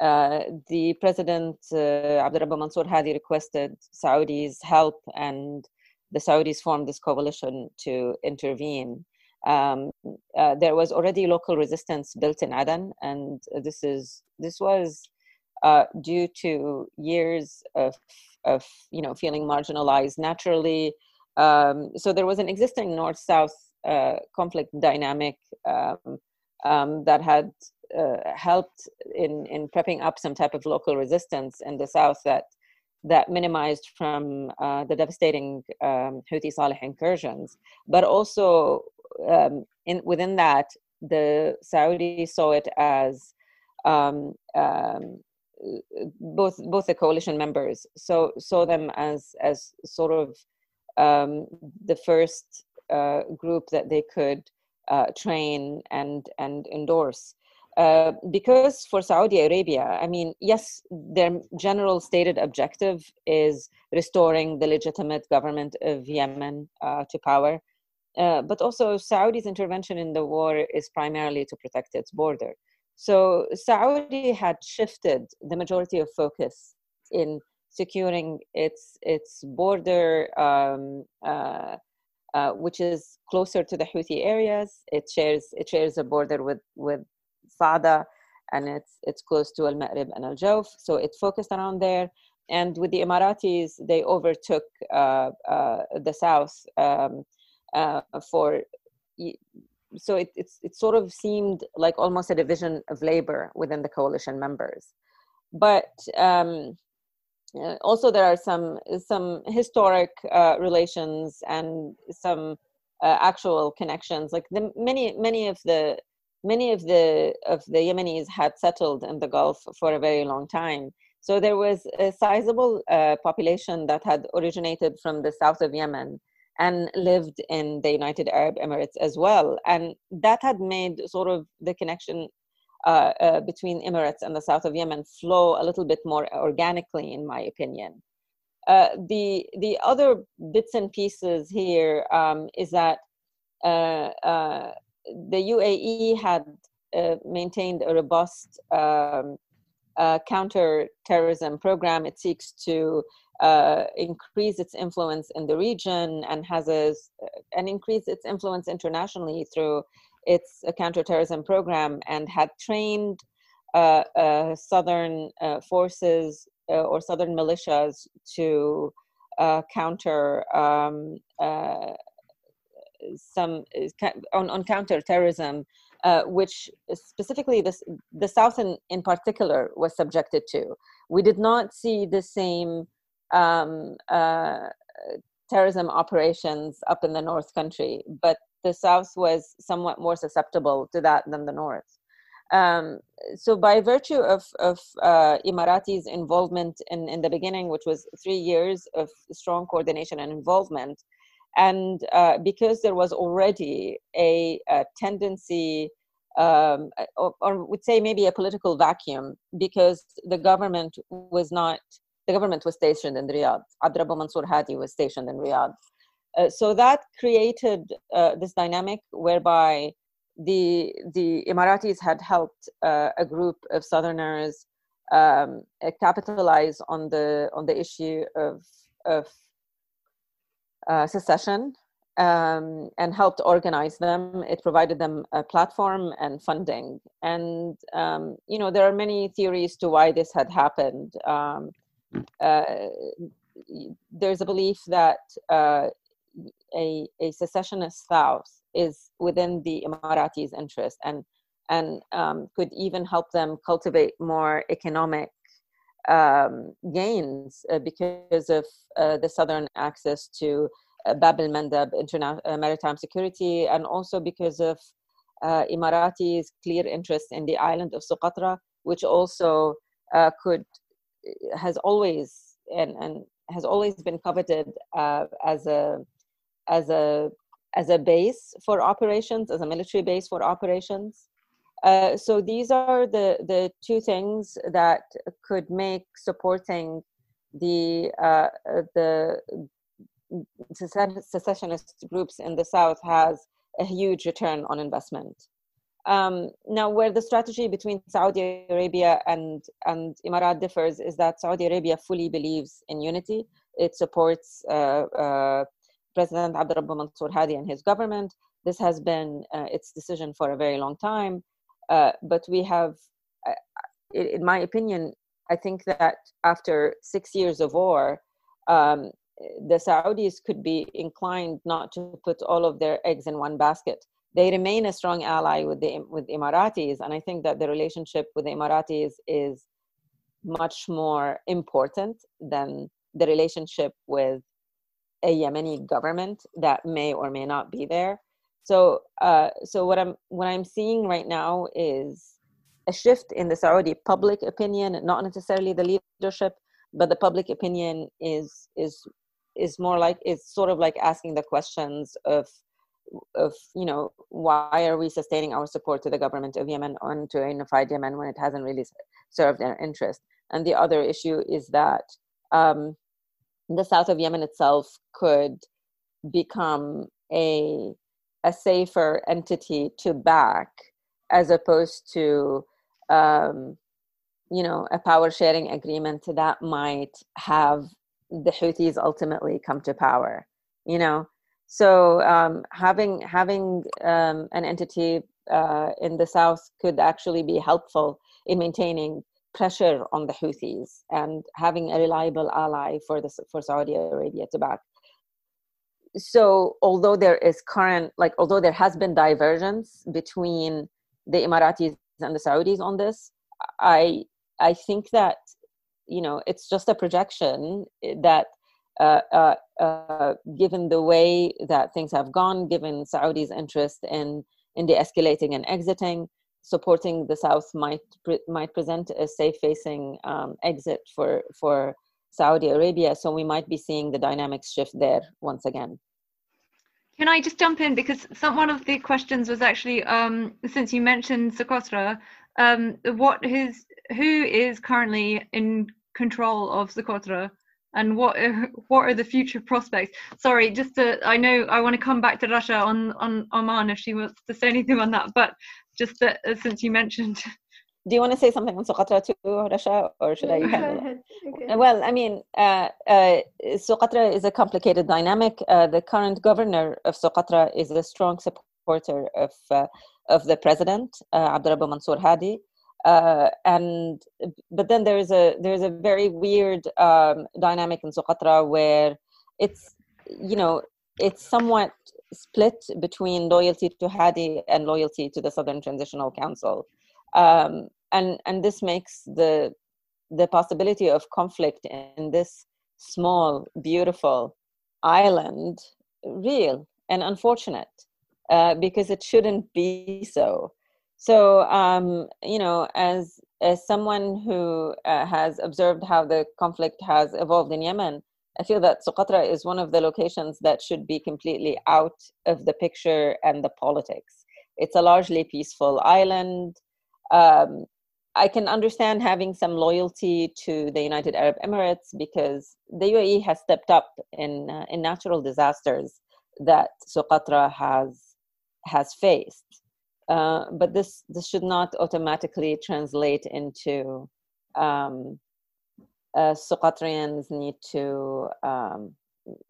uh, the president uh, Abdurrabbu Mansour Hadi requested Saudis help, and the Saudis formed this coalition to intervene. Um, uh, there was already local resistance built in Aden, and this is this was uh, due to years of of you know feeling marginalized naturally. Um, so there was an existing north-south conflict dynamic um, um, that had uh, helped in, in prepping up some type of local resistance in the south that that minimized from uh, the devastating um, Houthi Saleh incursions, but also um, in within that the Saudis saw it as um, um, both both the coalition members so saw them as as sort of um, the first uh, group that they could uh, train and and endorse. Uh, because for Saudi Arabia, I mean, yes, their general stated objective is restoring the legitimate government of Yemen uh, to power, uh, but also Saudi's intervention in the war is primarily to protect its border. So Saudi had shifted the majority of focus in securing its its border um, uh, uh, which is closer to the Houthi areas. It shares it shares a border with with Saada, and it's it's close to Al Ma'rib and Al Jawf. So it focused around there. And with the Emiratis, they overtook uh, uh, the south um, uh, for. So it, it's it sort of seemed like almost a division of labor within the coalition members, but um, uh, also there are some some historic uh, relations and some uh, actual connections. Like the many many of the many of the of the yemenis had settled in the gulf for a very long time. So there was a sizable uh, population that had originated from the south of yemen and lived in the united arab emirates as well. And that had made sort of the connection uh, uh, between Emirates and the south of Yemen flow a little bit more organically, in my opinion. uh, the the other bits and pieces here um, is that uh, uh, the UAE had uh, maintained a robust um, counter-terrorism program. It seeks to increase its influence in the region and has a, and increase its influence internationally through its a counterterrorism program and had trained southern forces uh, or southern militias to uh, counter um, uh, some on, on counterterrorism, uh, which specifically this, the South in, in particular was subjected to. We did not see the same um, uh, terrorism operations up in the North Country, but the South was somewhat more susceptible to that than the North. Um, so by virtue of, of uh, Emirati's involvement in, in the beginning, which was three years of strong coordination and involvement, and uh, because there was already a, a tendency, um, or, or would say maybe a political vacuum, because the government was not, the government was stationed in Riyadh. Abdurrabbu Mansour Hadi was stationed in Riyadh. Uh, so that created uh, this dynamic whereby the the Emiratis had helped uh, a group of Southerners um, uh, capitalize on the on the issue of of uh, secession um, and helped organize them. It provided them a platform and funding. And um, you know there are many theories to why this had happened. Um, there's a belief that a, a secessionist South is within the Emiratis' interest and and um, could even help them cultivate more economic um, gains uh, because of uh, the southern access to uh, Bab al Mandab interna- uh, maritime security, and also because of uh, Emiratis' clear interest in the island of Socotra, which also uh, could has always and, and has always been coveted as a as a as a base for operations, as a military base for operations. Uh, so these are the, the two things that could make supporting the uh, the secessionist groups in the south has a huge return on investment. Um, now, where the strategy between Saudi Arabia and and Emirat differs is that Saudi Arabia fully believes in unity. It supports uh, uh President Abdurrabbu Mansour Hadi and his government. This has been uh, its decision for a very long time. Uh, but we have, uh, in my opinion, I think that after six years of war, um, the Saudis could be inclined not to put all of their eggs in one basket. They remain a strong ally with the with Emiratis, and I think that the relationship with the Emiratis is much more important than the relationship with a Yemeni government that may or may not be there. So, uh, so what I'm what I'm seeing right now is a shift in the Saudi public opinion, not necessarily the leadership, but the public opinion is is is more like it's sort of like asking the questions of of you know why are we sustaining our support to the government of Yemen or to a unified Yemen when it hasn't really served their interest. And the other issue is that um, the south of Yemen itself could become a a safer entity to back as opposed to um, you know a power sharing agreement that might have the Houthis ultimately come to power you know? So um, having having um, an entity uh, in the south could actually be helpful in maintaining pressure on the Houthis and having a reliable ally for the for Saudi Arabia to back. So although there is current like although there has been divergence between the Emiratis and the Saudis on this, I I think that you know it's just a projection that uh, uh, uh, given the way that things have gone, given Saudi's interest in in de-escalating and exiting, supporting the South might pre- might present a safe-facing um, exit for for Saudi Arabia. So we might be seeing the dynamics shift there once again. Can I just jump in because some one of the questions was actually um, since you mentioned Socotra, um, what is who is currently in control of Socotra? And what are, what are the future prospects? Sorry, just to, I know I want to come back to Rasha on on Oman if she wants to say anything on that, but just that, uh, since you mentioned. Do you want to say something on Socotra too, Rasha, or should I? Okay. Well, I mean, uh, uh, Socotra is a complicated dynamic. Uh, the current governor of Socotra is a strong supporter of uh, of the president, uh, Abdurrabbu Mansour Hadi uh, and but then there is a there's a very weird um, dynamic in Socotra where it's you know it's somewhat split between loyalty to Hadi and loyalty to the Southern Transitional Council, um, and and this makes the the possibility of conflict in this small beautiful island real and unfortunate uh, because it shouldn't be so so, um, you know, as as someone who uh, has observed how the conflict has evolved in Yemen, I feel that Socotra is one of the locations that should be completely out of the picture and the politics. It's a largely peaceful island. Um, I can understand having some loyalty to the United Arab Emirates because the UAE has stepped up in uh, in natural disasters that Socotra has has faced. Uh, but this this should not automatically translate into um, uh, Socotrians need to um,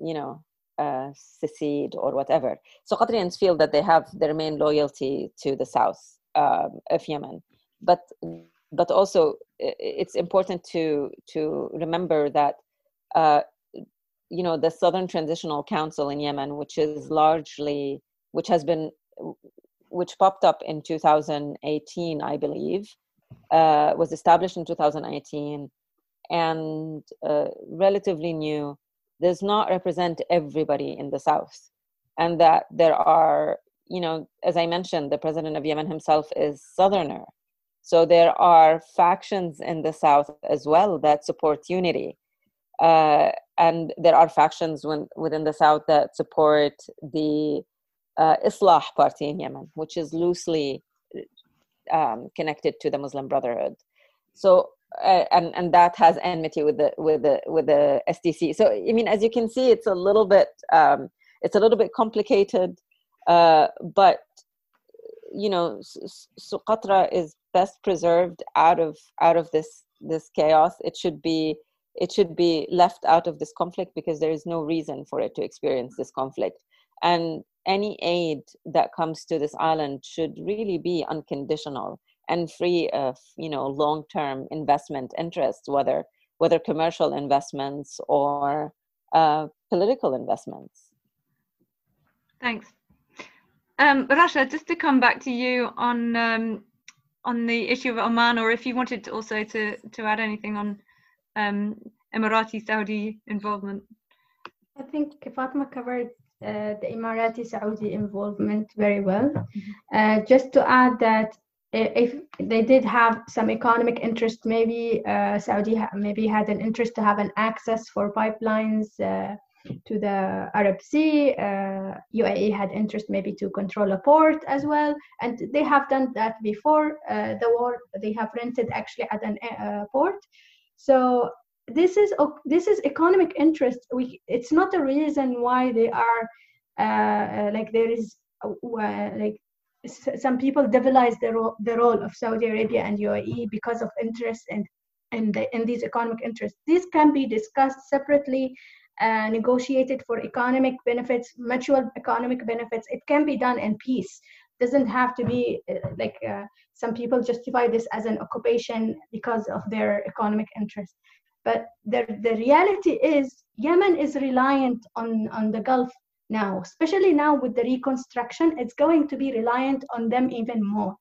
you know uh, secede or whatever. Socotrians feel that they have their main loyalty to the south um, of Yemen, but but also it's important to to remember that uh, you know the Southern Transitional Council in Yemen, which is largely which has been which popped up in 2018, I believe, uh, was established in 2018 and uh, relatively new, does not represent everybody in the South. And that there are, you know, as I mentioned, the president of Yemen himself is Southerner. So there are factions in the South as well that support unity. Uh, and there are factions when, within the South that support the uh, Islah party in Yemen, which is loosely um, connected to the Muslim Brotherhood. So uh, and and that has enmity with the with the with the STC. So I mean, as you can see, it's a little bit um, it's a little bit complicated, uh, but you know, Socotra is best preserved out of out of this this chaos. It should be it should be left out of this conflict because there is no reason for it to experience this conflict and any aid that comes to this island should really be unconditional and free of you know long-term investment interests whether whether commercial investments or uh, political investments thanks um, Rasha, just to come back to you on um, on the issue of Oman, or if you wanted to also to to add anything on um, Emirati Saudi involvement. I think Fatima covered uh, the Emirati Saudi involvement very well. Uh, just to add that if they did have some economic interest, maybe uh, Saudi ha- maybe had an interest to have an access for pipelines uh, to the Arab Sea. UAE uh, had interest maybe to control a port as well, and they have done that before the war. They have rented actually Aden port. So this is this is economic interest we it's not a reason why they are uh, like there is uh, like some people devilize the, ro- the role of Saudi Arabia and UAE because of interest and and the, in these economic interests. These can be discussed separately, uh, negotiated for economic benefits, mutual economic benefits. It can be done in peace. Doesn't have to be uh, like uh, some people justify this as an occupation because of their economic interest. But the, the reality is Yemen is reliant on, on the Gulf now, especially now with the reconstruction, it's going to be reliant on them even more.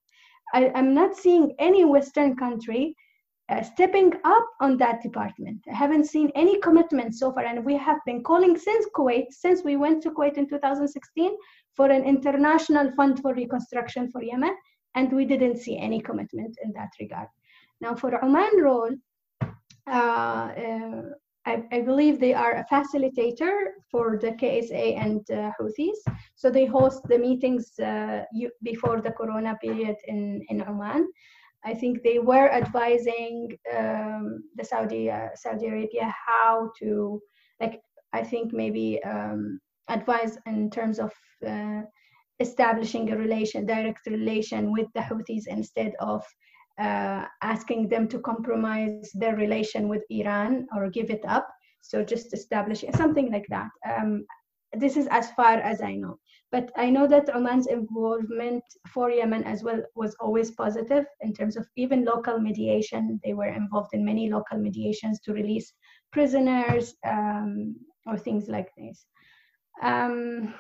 I, am not seeing any Western country uh, stepping up on that department. I haven't seen any commitment so far, and we have been calling since Kuwait, since we went to Kuwait in 2016 for an international fund for reconstruction for Yemen, and we didn't see any commitment in that regard. Now, for Oman role, I, I, believe they are a facilitator for the KSA and uh, Houthis. So they host the meetings uh, you, before the Corona period in, in Oman. I think they were advising um, the Saudi uh, Saudi Arabia how to like I think maybe um, advise in terms of uh, establishing a relation, direct relation with the Houthis instead of uh, asking them to compromise their relation with Iran or give it up. So just establishing something like that. Um, this is as far as I know. But I know that Oman's involvement for Yemen as well was always positive in terms of even local mediation. They were involved in many local mediations to release prisoners um, or things like this. Um,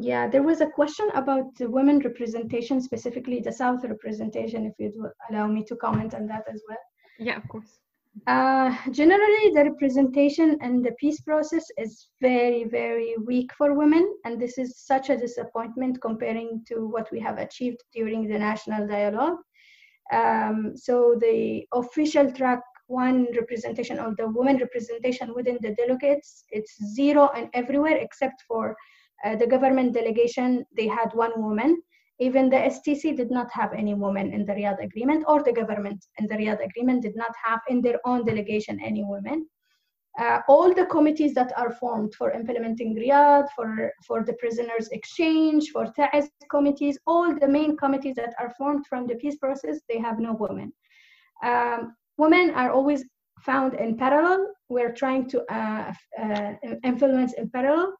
yeah, there was a question about the women representation, specifically the South representation, if you'd allow me to comment on that as well. Yeah, of course. Uh, generally, the representation and the peace process is very, very weak for women, and this is such a disappointment comparing to what we have achieved during the national dialogue. Um, so the official track one representation or the women representation within the delegates, it's zero and everywhere except for uh, the government delegation, they had one woman. Even the STC did not have any women in the Riyadh agreement, or the government in the Riyadh agreement did not have in their own delegation any women. Uh, all the committees that are formed for implementing Riyadh, for, for the prisoners exchange, for Taiz committees, all the main committees that are formed from the peace process, they have no women. Um, women are always found in parallel. We're trying to uh, uh, influence in parallel.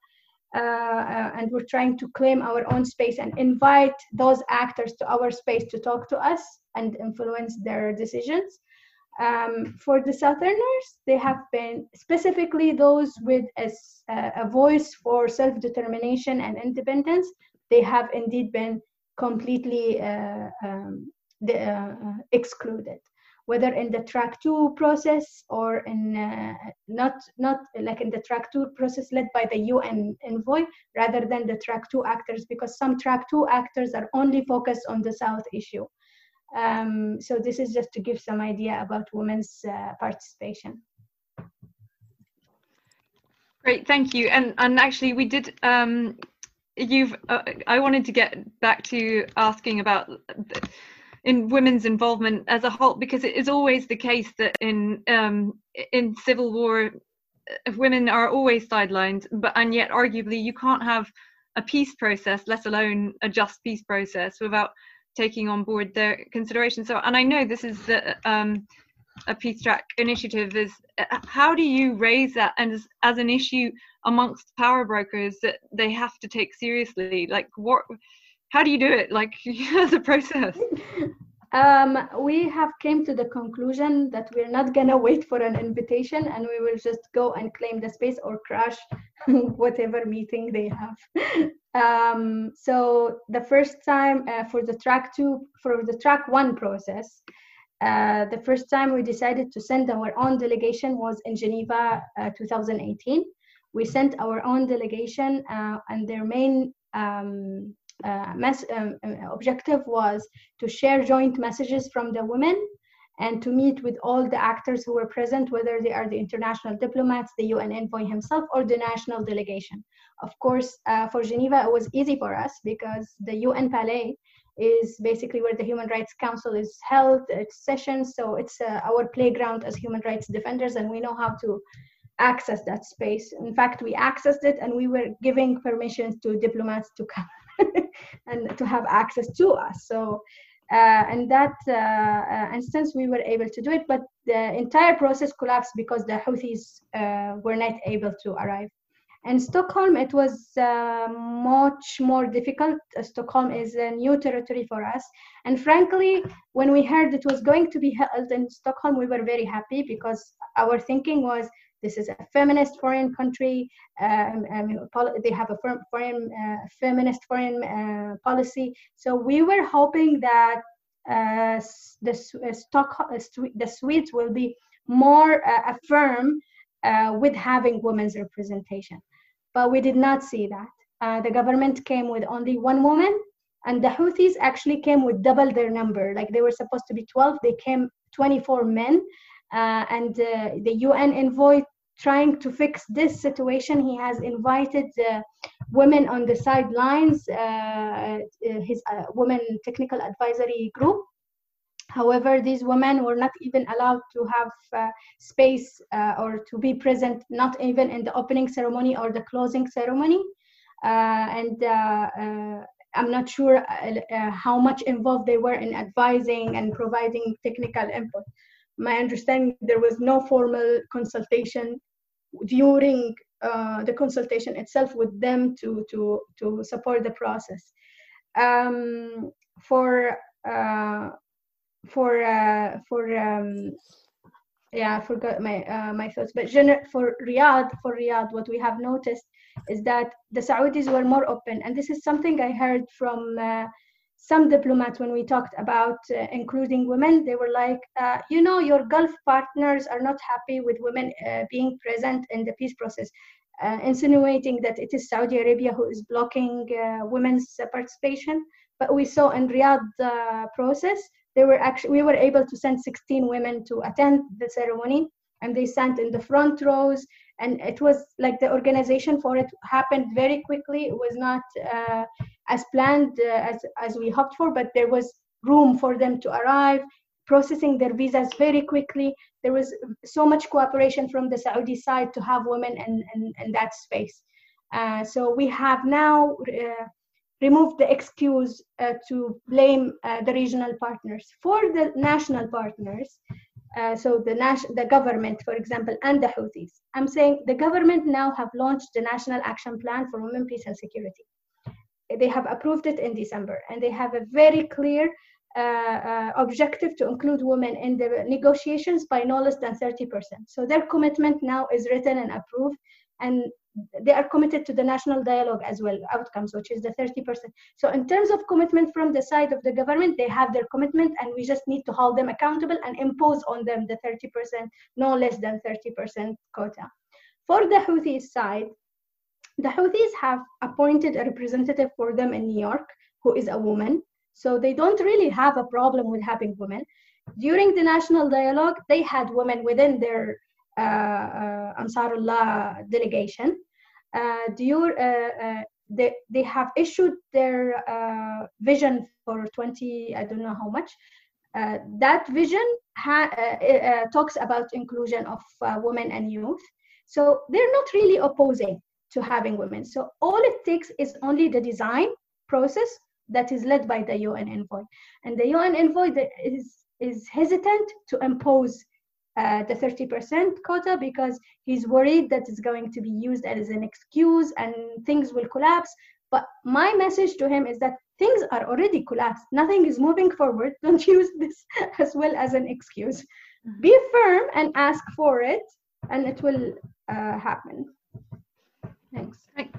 Uh, uh, and we're trying to claim our own space and invite those actors to our space to talk to us and influence their decisions. Um, for the Southerners, they have been specifically those with a, a voice for self determination and independence. They have indeed been completely uh, um, the, uh, excluded whether in the track two process or in uh, not not like in the track two process led by the UN envoy rather than the track two actors because some track two actors are only focused on the South issue. Um, so this is just to give some idea about women's uh, participation. Great, thank you. And and actually, we did. Um, you've. Uh, I wanted to get back to asking about. The, in women's involvement as a whole because it is always the case that in um, in civil war uh, women are always sidelined but and yet arguably you can't have a peace process let alone a just peace process without taking on board their considerations so and i know this is the um, a peace track initiative is uh, how do you raise that and as, as an issue amongst power brokers that they have to take seriously? Like what how do you do it? Like a process? Um, we have came to the conclusion that we're not gonna wait for an invitation and we will just go and claim the space or crash whatever meeting they have. Um, so the first time uh, for the track two for the track one process uh, the first time we decided to send our own delegation was in geneva uh, 2018 we sent our own delegation uh, and their main um, uh, um, uh, objective was to share joint messages from the women and to meet with all the actors who were present, whether they are the international diplomats, the UN envoy himself, or the national delegation. Of course, uh, for Geneva, it was easy for us because the UN Palais is basically where the Human Rights Council is held, its sessions. So it's uh, our playground as human rights defenders, and we know how to access that space. In fact, we accessed it and we were giving permissions to diplomats to come and to have access to us. So uh, in that uh, uh, instance, we were able to do it, but the entire process collapsed because the Houthis uh, were not able to arrive. In Stockholm, it was uh, much more difficult. Uh, Stockholm is a new territory for us. And frankly, when we heard it was going to be held in Stockholm, we were very happy because our thinking was this is a feminist foreign country. Um, they have a foreign uh, feminist foreign uh, policy. So we were hoping that uh, the uh, stock uh, the Swedes will be more uh, affirm with having women's representation, but we did not see that. the government came with only one woman, and the Houthis actually came with double their number. Like they were supposed to be 12, they came 24 men. Uh, and uh, the UN envoy trying to fix this situation. He has invited uh, women on the sidelines, uh, his women technical advisory group. However, these women were not even allowed to have uh, space uh, or to be present, not even in the opening ceremony or the closing ceremony. Uh, and uh, uh, I'm not sure uh, how much involved they were in advising and providing technical input. My understanding, there was no formal consultation during the consultation itself with them to, to, to support the process. Um, for for uh, for um, yeah, I forgot my uh, my thoughts. But gener- for Riyadh, for Riyadh, what we have noticed is that the Saudis were more open, and this is something I heard from uh, some diplomats when we talked about uh, including women. They were like, uh, you know, your Gulf partners are not happy with women uh, being present in the peace process. insinuating that it is Saudi Arabia who is blocking women's participation, but we saw in Riyadh process they were actually we were able to send 16 women to attend the ceremony and they sat in the front rows and it was like the organization for it happened very quickly it was not uh, as planned uh, as as we hoped for but there was room for them to arrive processing their visas very quickly there was so much cooperation from the saudi side to have women in, in, in that space uh, so we have now uh, remove the excuse uh, to blame uh, the regional partners. For the national partners, uh, so the, nas- the government, for example, and the Houthis, I'm saying the government now have launched the National Action Plan for Women, Peace and Security. They have approved it in December, and they have a very clear uh, uh, objective to include women in the negotiations by no less than 30%. So their commitment now is written and approved, and they are committed to the national dialogue as well outcomes which is the 30% so in terms of commitment from the side of the government they have their commitment and we just need to hold them accountable and impose on them the 30% no less than 30% quota for the houthis side the houthis have appointed a representative for them in new york who is a woman so they don't really have a problem with having women during the national dialogue they had women within their uh, uh, Ansarullah delegation uh, uh, uh, they, they have issued their vision for 20, I don't know how much. that vision talks about inclusion of women and youth. So they're not really opposing to having women. So all it takes is only the design process that is led by the UN envoy. And the UN envoy is, is hesitant to impose uh, the 30% quota because he's worried that it's going to be used as an excuse and things will collapse. But my message to him is that things are already collapsed. Nothing is moving forward. Don't use this as well as an excuse. Mm-hmm. Be firm and ask for it, and it will uh, happen. Thanks. Thanks.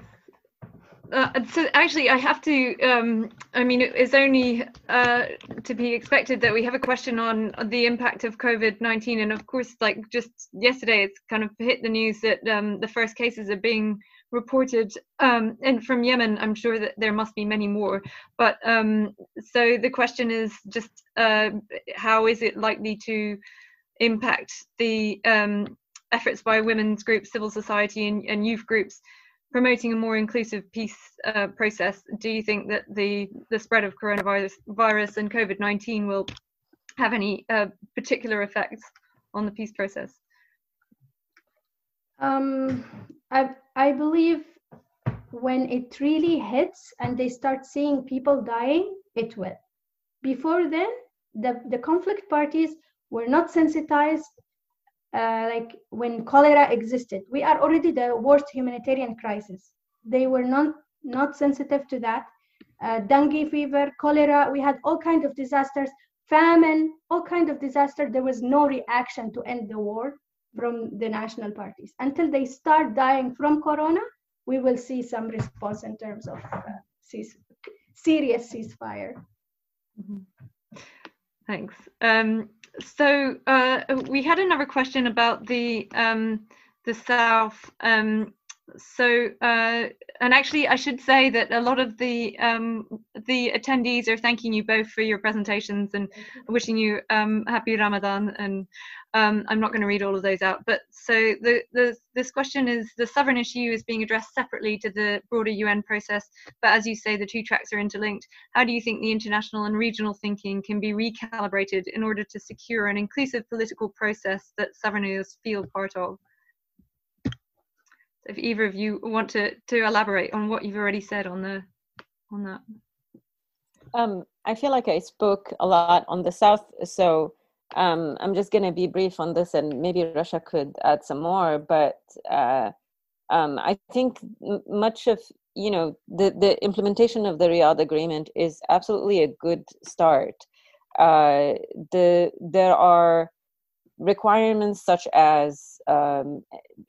Uh, so actually, I have to. Um, I mean, it's only uh, to be expected that we have a question on, the impact of COVID nineteen, and of course, like just yesterday, it's kind of hit the news that um, the first cases are being reported, um, and from Yemen, I'm sure that there must be many more. But um, so the question is just uh, how is it likely to impact the um, efforts by women's groups, civil society, and, and youth groups promoting a more inclusive peace uh, process, do you think that the the spread of coronavirus virus and COVID nineteen will have any uh, particular effects on the peace process? Um, I I believe when it really hits and they start seeing people dying, it will. Before then, the, the conflict parties were not sensitized uh, like when cholera existed. We are already the worst humanitarian crisis. They were not not sensitive to that. Uh, dengue fever, cholera, we had all kinds of disasters, famine, all kinds of disaster. There was no reaction to end the war from the national parties. Until they start dying from corona, we will see some response in terms of uh, cease, serious ceasefire. Mm-hmm. Thanks. Um, so uh, we had another question about the um, the south. Um, so uh, and actually, I should say that a lot of the um, the attendees are thanking you both for your presentations and wishing you um, happy Ramadan. And Um, I'm not going to read all of those out, but so the, the, this question is the sovereign issue is being addressed separately to the broader UN process, but as you say, the two tracks are interlinked. How do you think the international and regional thinking can be recalibrated in order to secure an inclusive political process that sovereignists feel part of? if either of you want to to elaborate on what you've already said on the on that. Um, I feel like I spoke a lot on the South, so um, I'm just going to be brief on this, and maybe Rasha could add some more. But uh, um, I think much of you know the the implementation of the Riyadh Agreement is absolutely a good start. Uh, the there are requirements such as um,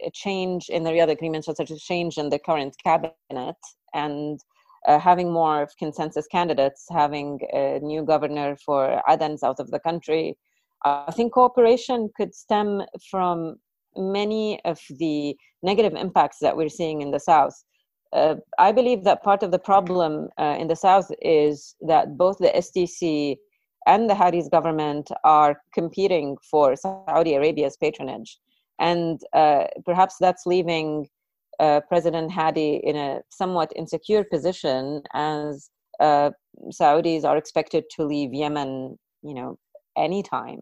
a change in the Riyadh Agreement, such as a change in the current cabinet, and uh, having more consensus candidates, having a new governor for Aden, south of the country. I think cooperation could stem from many of the negative impacts that we're seeing in the south. Uh, I believe that part of the problem uh, in the south is that both the STC and the Hadi's government are competing for Saudi Arabia's patronage. And uh, perhaps that's leaving uh, President Hadi in a somewhat insecure position as uh, Saudis are expected to leave Yemen, you know, anytime.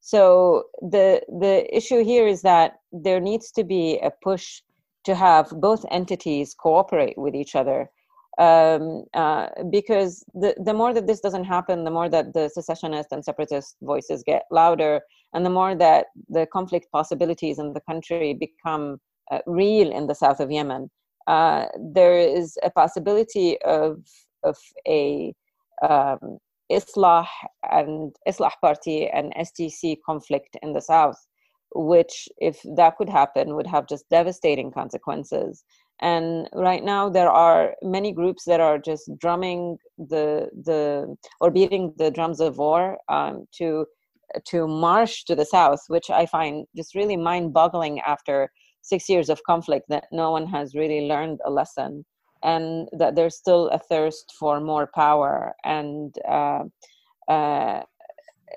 So the the issue here is that there needs to be a push to have both entities cooperate with each other um, uh, because the, the more that this doesn't happen, the more that the secessionist and separatist voices get louder, and the more that the conflict possibilities in the country become uh, real in the south of Yemen. Uh, there is a possibility of, of a um, Islah and Islah Party and STC conflict in the south, which, if that could happen, would have just devastating consequences. And right now there are many groups that are just drumming the the or beating the drums of war um, to to march to the south which i find just really mind-boggling after six years of conflict that no one has really learned a lesson and that there's still a thirst for more power and uh, uh,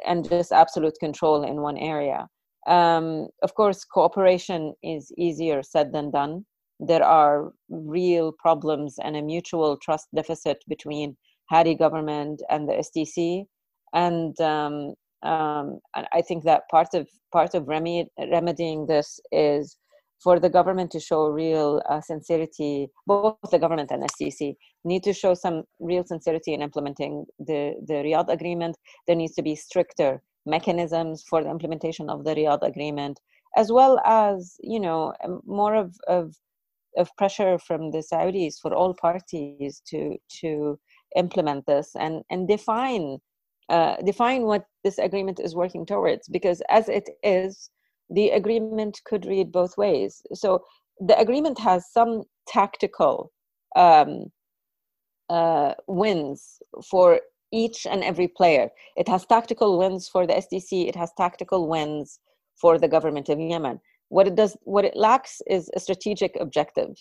and just absolute control in one area. Um, of course cooperation is easier said than done. There are real problems and a mutual trust deficit between Hadi government and the STC, and um, um, I think that part of part of remedying this is for the government to show real uh, sincerity. Both the government and STC need to show some real sincerity in implementing the the Riyadh agreement. There needs to be stricter mechanisms for the implementation of the Riyadh agreement, as well as you know more of of of pressure from the Saudis for all parties to to implement this and and define uh, define what this agreement is working towards because as it is the agreement could read both ways. So the agreement has some tactical um, uh, wins for each and every player. It has tactical wins for the stc it has tactical wins for the government of yemen. What it does what it lacks is a strategic objective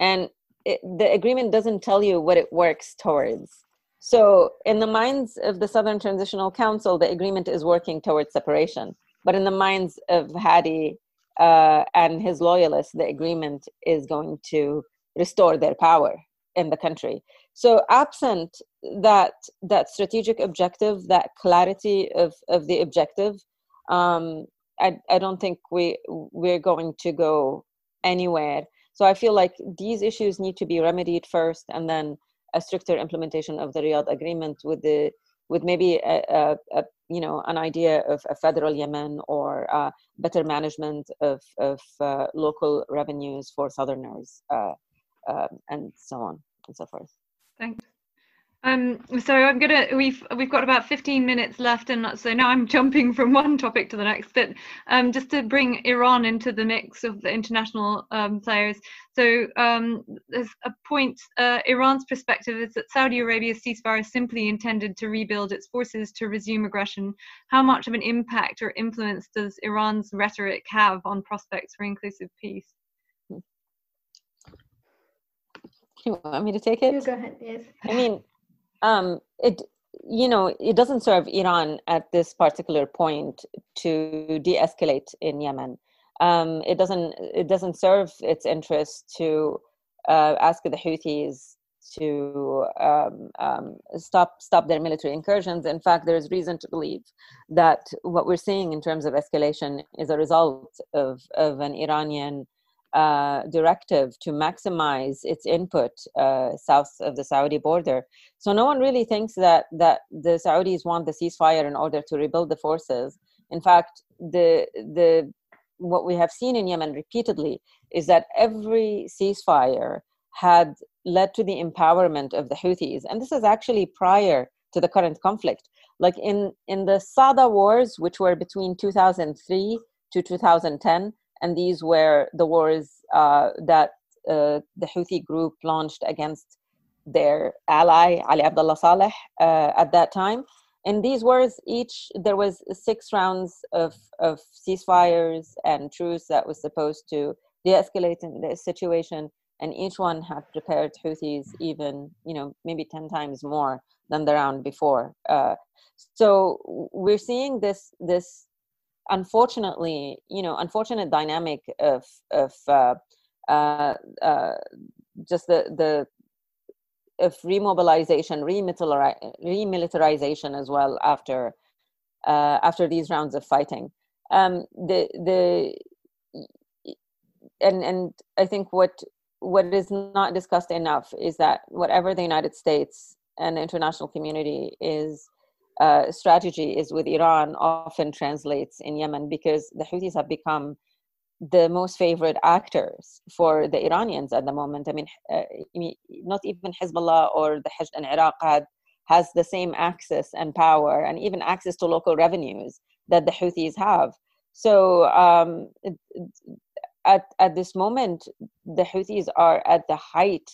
and it, the agreement doesn't tell you what it works towards. So in the minds of the southern transitional council the agreement is working towards separation but in the minds of hadi uh, and his loyalists the agreement is going to restore their power in the country so absent that that strategic objective that clarity of of the objective um, I, I don't think we we're going to go anywhere. So I feel like these issues need to be remedied first, and then a stricter implementation of the Riyadh Agreement with the with maybe a, a, a you know an idea of a federal Yemen or uh, better management of of uh, local revenues for Southerners uh, um, and so on and so forth. Thanks. Um, so I'm gonna we've we've got about 15 minutes left, and so now I'm jumping from one topic to the next. But um, just to bring Iran into the mix of the international um, players, so um, there's a point. Uh, Iran's perspective is that Saudi Arabia's ceasefire is simply intended to rebuild its forces to resume aggression. How much of an impact or influence does Iran's rhetoric have on prospects for inclusive peace? Do you want me to take it? You go ahead. Yes. I mean um, it you know, it doesn't serve Iran at this particular point to de-escalate in Yemen. Um, it doesn't. It doesn't serve its interest to uh, ask the Houthis to um, um, stop stop their military incursions. In fact, there is reason to believe that what we're seeing in terms of escalation is a result of of an Iranian uh, directive to maximize its input uh, south of the Saudi border. So no one really thinks that that the Saudis want the ceasefire in order to rebuild the forces. In fact, the the what we have seen in Yemen repeatedly is that every ceasefire had led to the empowerment of the Houthis, and this is actually prior to the current conflict. Like in in the Saada wars, which were between 2003 to 2010 and these were the wars uh, that uh, the Houthi group launched against their ally Ali Abdullah Saleh uh, at that time. In these wars, each there was six rounds of, of ceasefires and truce that was supposed to de-escalate the situation, and each one had prepared Houthis even, you know, maybe ten times more than the round before. Uh, so we're seeing this this unfortunately, you know, unfortunate dynamic of of uh, uh, uh, just the the of remobilization, remilitarization as well after uh, after these rounds of fighting. Um, the the and and I think what what is not discussed enough is that whatever the United States and the international community is uh, strategy is with Iran often translates in Yemen because the Houthis have become the most favorite actors for the Iranians at the moment. I mean, uh, not even Hezbollah or the Hashd in Iraq had, has the same access and power and even access to local revenues that the Houthis have. So um, at, at this moment, the Houthis are at the height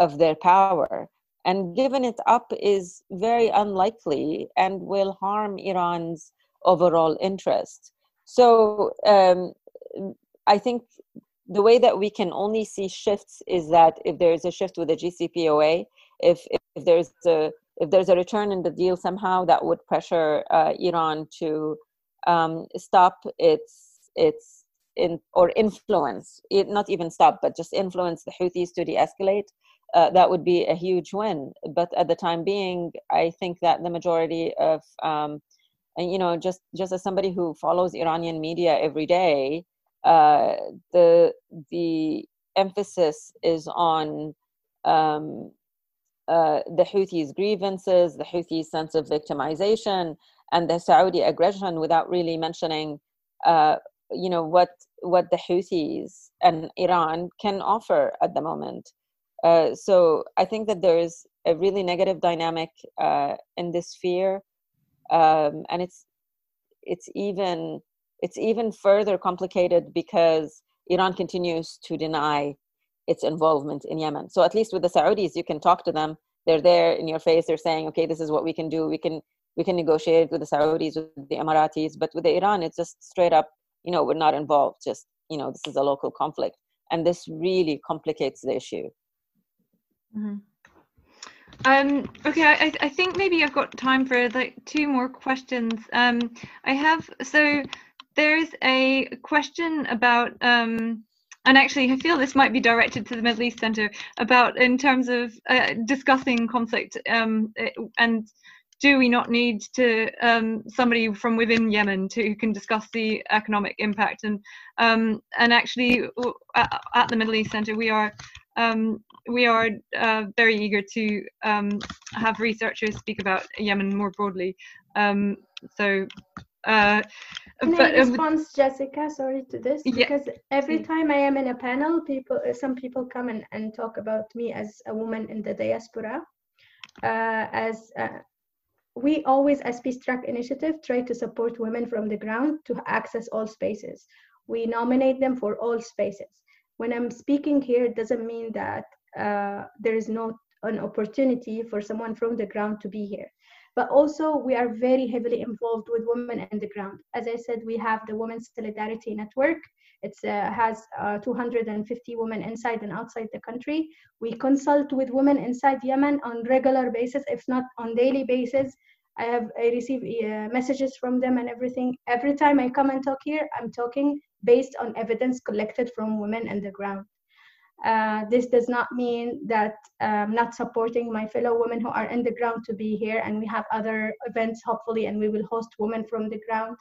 of their power and giving it up is very unlikely and will harm Iran's overall interest. So um, I think the way that we can only see shifts is that if there is a shift with the JCPOA, if if there's a if there's a return in the deal somehow that would pressure uh, Iran to um, stop its its in or influence it not even stop but just influence the Houthis to de-escalate uh, that would be a huge win. But at the time being, I think that the majority of, um, and you know, just just as somebody who follows Iranian media every day, uh, the the emphasis is on um, uh, the Houthis' grievances, the Houthis' sense of victimization, and the Saudi aggression, without really mentioning, uh, you know, what what the Houthis and Iran can offer at the moment. Uh, so I think that there is a really negative dynamic uh, in this fear, um, and it's it's even it's even further complicated because Iran continues to deny its involvement in Yemen. So at least with the Saudis, you can talk to them. They're there in your face. They're saying, "Okay, this is what we can do. We can we can negotiate with the Saudis, with the Emiratis." But with the Iran, it's just straight up, you know, we're not involved. Just you know, this is a local conflict, and this really complicates the issue. Mm-hmm. Um, okay, I, I think maybe I've got time for like two more questions. Um, I have so there's a question about um, and actually I feel this might be directed to the Middle East Center about in terms of uh, discussing conflict um, and do we not need to um, somebody from within Yemen to who can discuss the economic impact and um, and actually at, at, the Middle East Center we are um, we are uh, very eager to um, have researchers speak about Yemen more broadly. Um, so, uh, but, I uh, respond, Jessica? Sorry to this yeah. because every time I am in a panel, people, uh, some people come and, and talk about me as a woman in the diaspora. Uh, as uh, we always, as Peace Track Initiative, try to support women from the ground to access all spaces. We nominate them for all spaces when I'm speaking here, it doesn't mean that uh, there is not an opportunity for someone from the ground to be here. But also, we are very heavily involved with women on the ground. As I said, we have the Women's Solidarity Network. It uh, has uh, 250 women inside and outside the country. We consult with women inside Yemen on regular basis, if not on daily basis. I have I receive uh, messages from them and everything. Every time I come and talk here, I'm talking based on evidence collected from women on the ground. Uh, this does not mean that I'm not supporting my fellow women who are in the ground to be here, and we have other events hopefully, and we will host women from the ground.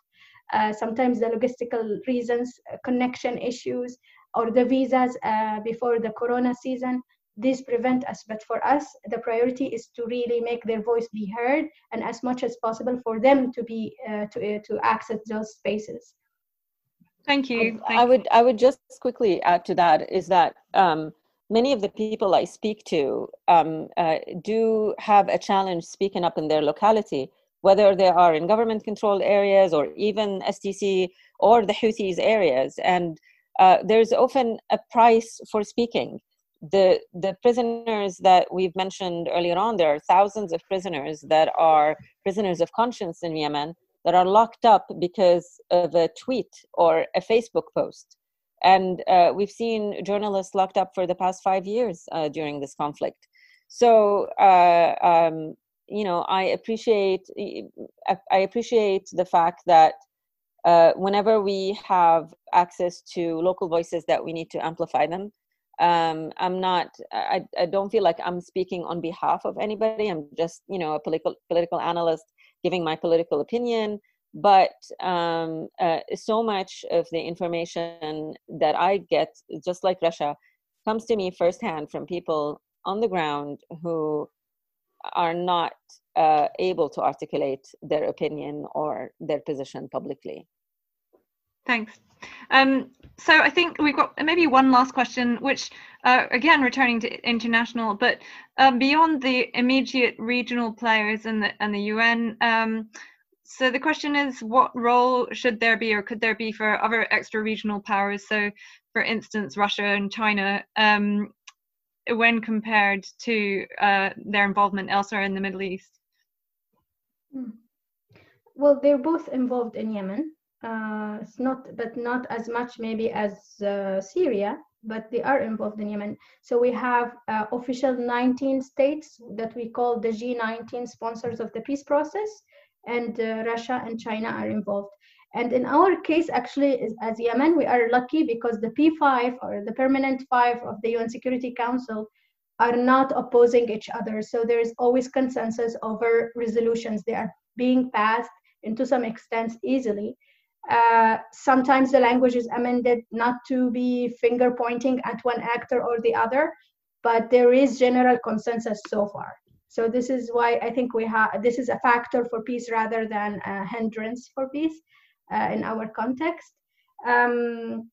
Uh, sometimes the logistical reasons, uh, connection issues, or the visas uh, before the corona season, these prevent us. But for us, the priority is to really make their voice be heard, and as much as possible for them to be uh, to to access those spaces. Thank you. Thank I would I would just quickly add to that is that um, many of the people I speak to um, uh, do have a challenge speaking up in their locality, whether they are in government controlled areas or even STC or the Houthis areas, and uh, there's often a price for speaking. The the prisoners that we've mentioned earlier on, there are thousands of prisoners that are prisoners of conscience in Yemen that are locked up because of a tweet or a Facebook post. And uh, we've seen journalists locked up for the past five years uh, during this conflict. So, uh, um, you know, I appreciate I appreciate the fact that uh, whenever we have access to local voices, that we need to amplify them. Um, I'm not. I, I don't feel like I'm speaking on behalf of anybody. I'm just, you know, a political political analyst giving my political opinion but um, uh, so much of the information that i get just like Rasha comes to me firsthand from people on the ground who are not uh, able to articulate their opinion or their position publicly thanks um, so i think we've got maybe one last question which uh, again returning to international but um, beyond the immediate regional players and the and the UN. Um, so the question is, what role should there be, or could there be, for other extra-regional powers? So, for instance, Russia and China, um, when compared to uh, their involvement elsewhere in the Middle East. Hmm. Well, they're both involved in Yemen. Uh, it's not, but not as much maybe as uh, Syria but they are involved in Yemen. So we have uh, official 19 states that we call the G19 sponsors of the peace process, and uh, Russia and China are involved. And in our case, actually, as Yemen, we are lucky because the P5 or the permanent five of the UN Security Council are not opposing each other. So there is always consensus over resolutions. They are being passed, and to some extent, easily. Uh, sometimes the language is amended not to be finger pointing at one actor or the other, but there is general consensus so far. So this is why I think we have this is a factor for peace rather than a hindrance for peace uh, in our context. Um,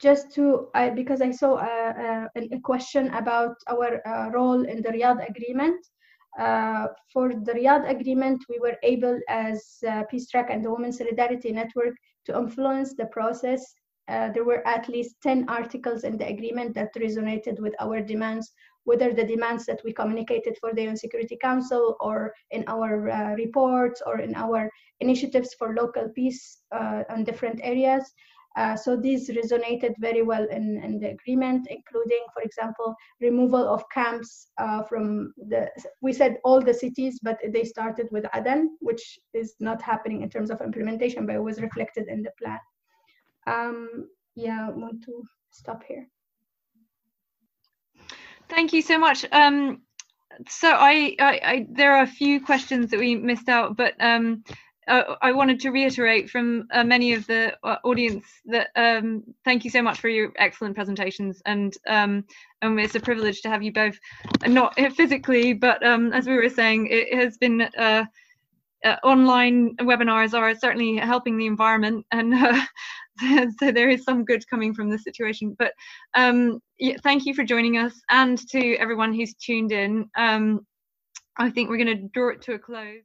just to uh, because I saw a, a, a, question about our uh, role in the Riyadh agreement. Uh, for the Riyadh Agreement, we were able, as uh, Peace Track and the Women's Solidarity Network, to influence the process. Uh, there were at least 10 articles in the agreement that resonated with our demands, whether the demands that we communicated for the UN Security Council or in our uh, reports or in our initiatives for local peace uh, on different areas. Uh, so these resonated very well in, in, the agreement, including, for example, removal of camps uh, from the, we said all the cities, but they started with Aden, which is not happening in terms of implementation, but it was reflected in the plan. Um, yeah, I want to stop here. Thank you so much. Um, so I, I, I, there are a few questions that we missed out, but um, uh, I wanted to reiterate from uh, many of the uh, audience that um, thank you so much for your excellent presentations, and um, and it's a privilege to have you both, not physically, but um, as we were saying, it has been. Uh, uh, online webinars are certainly helping the environment, and uh, so there is some good coming from this situation. But um, yeah, thank you for joining us, and to everyone who's tuned in. Um, I think we're going to draw it to a close.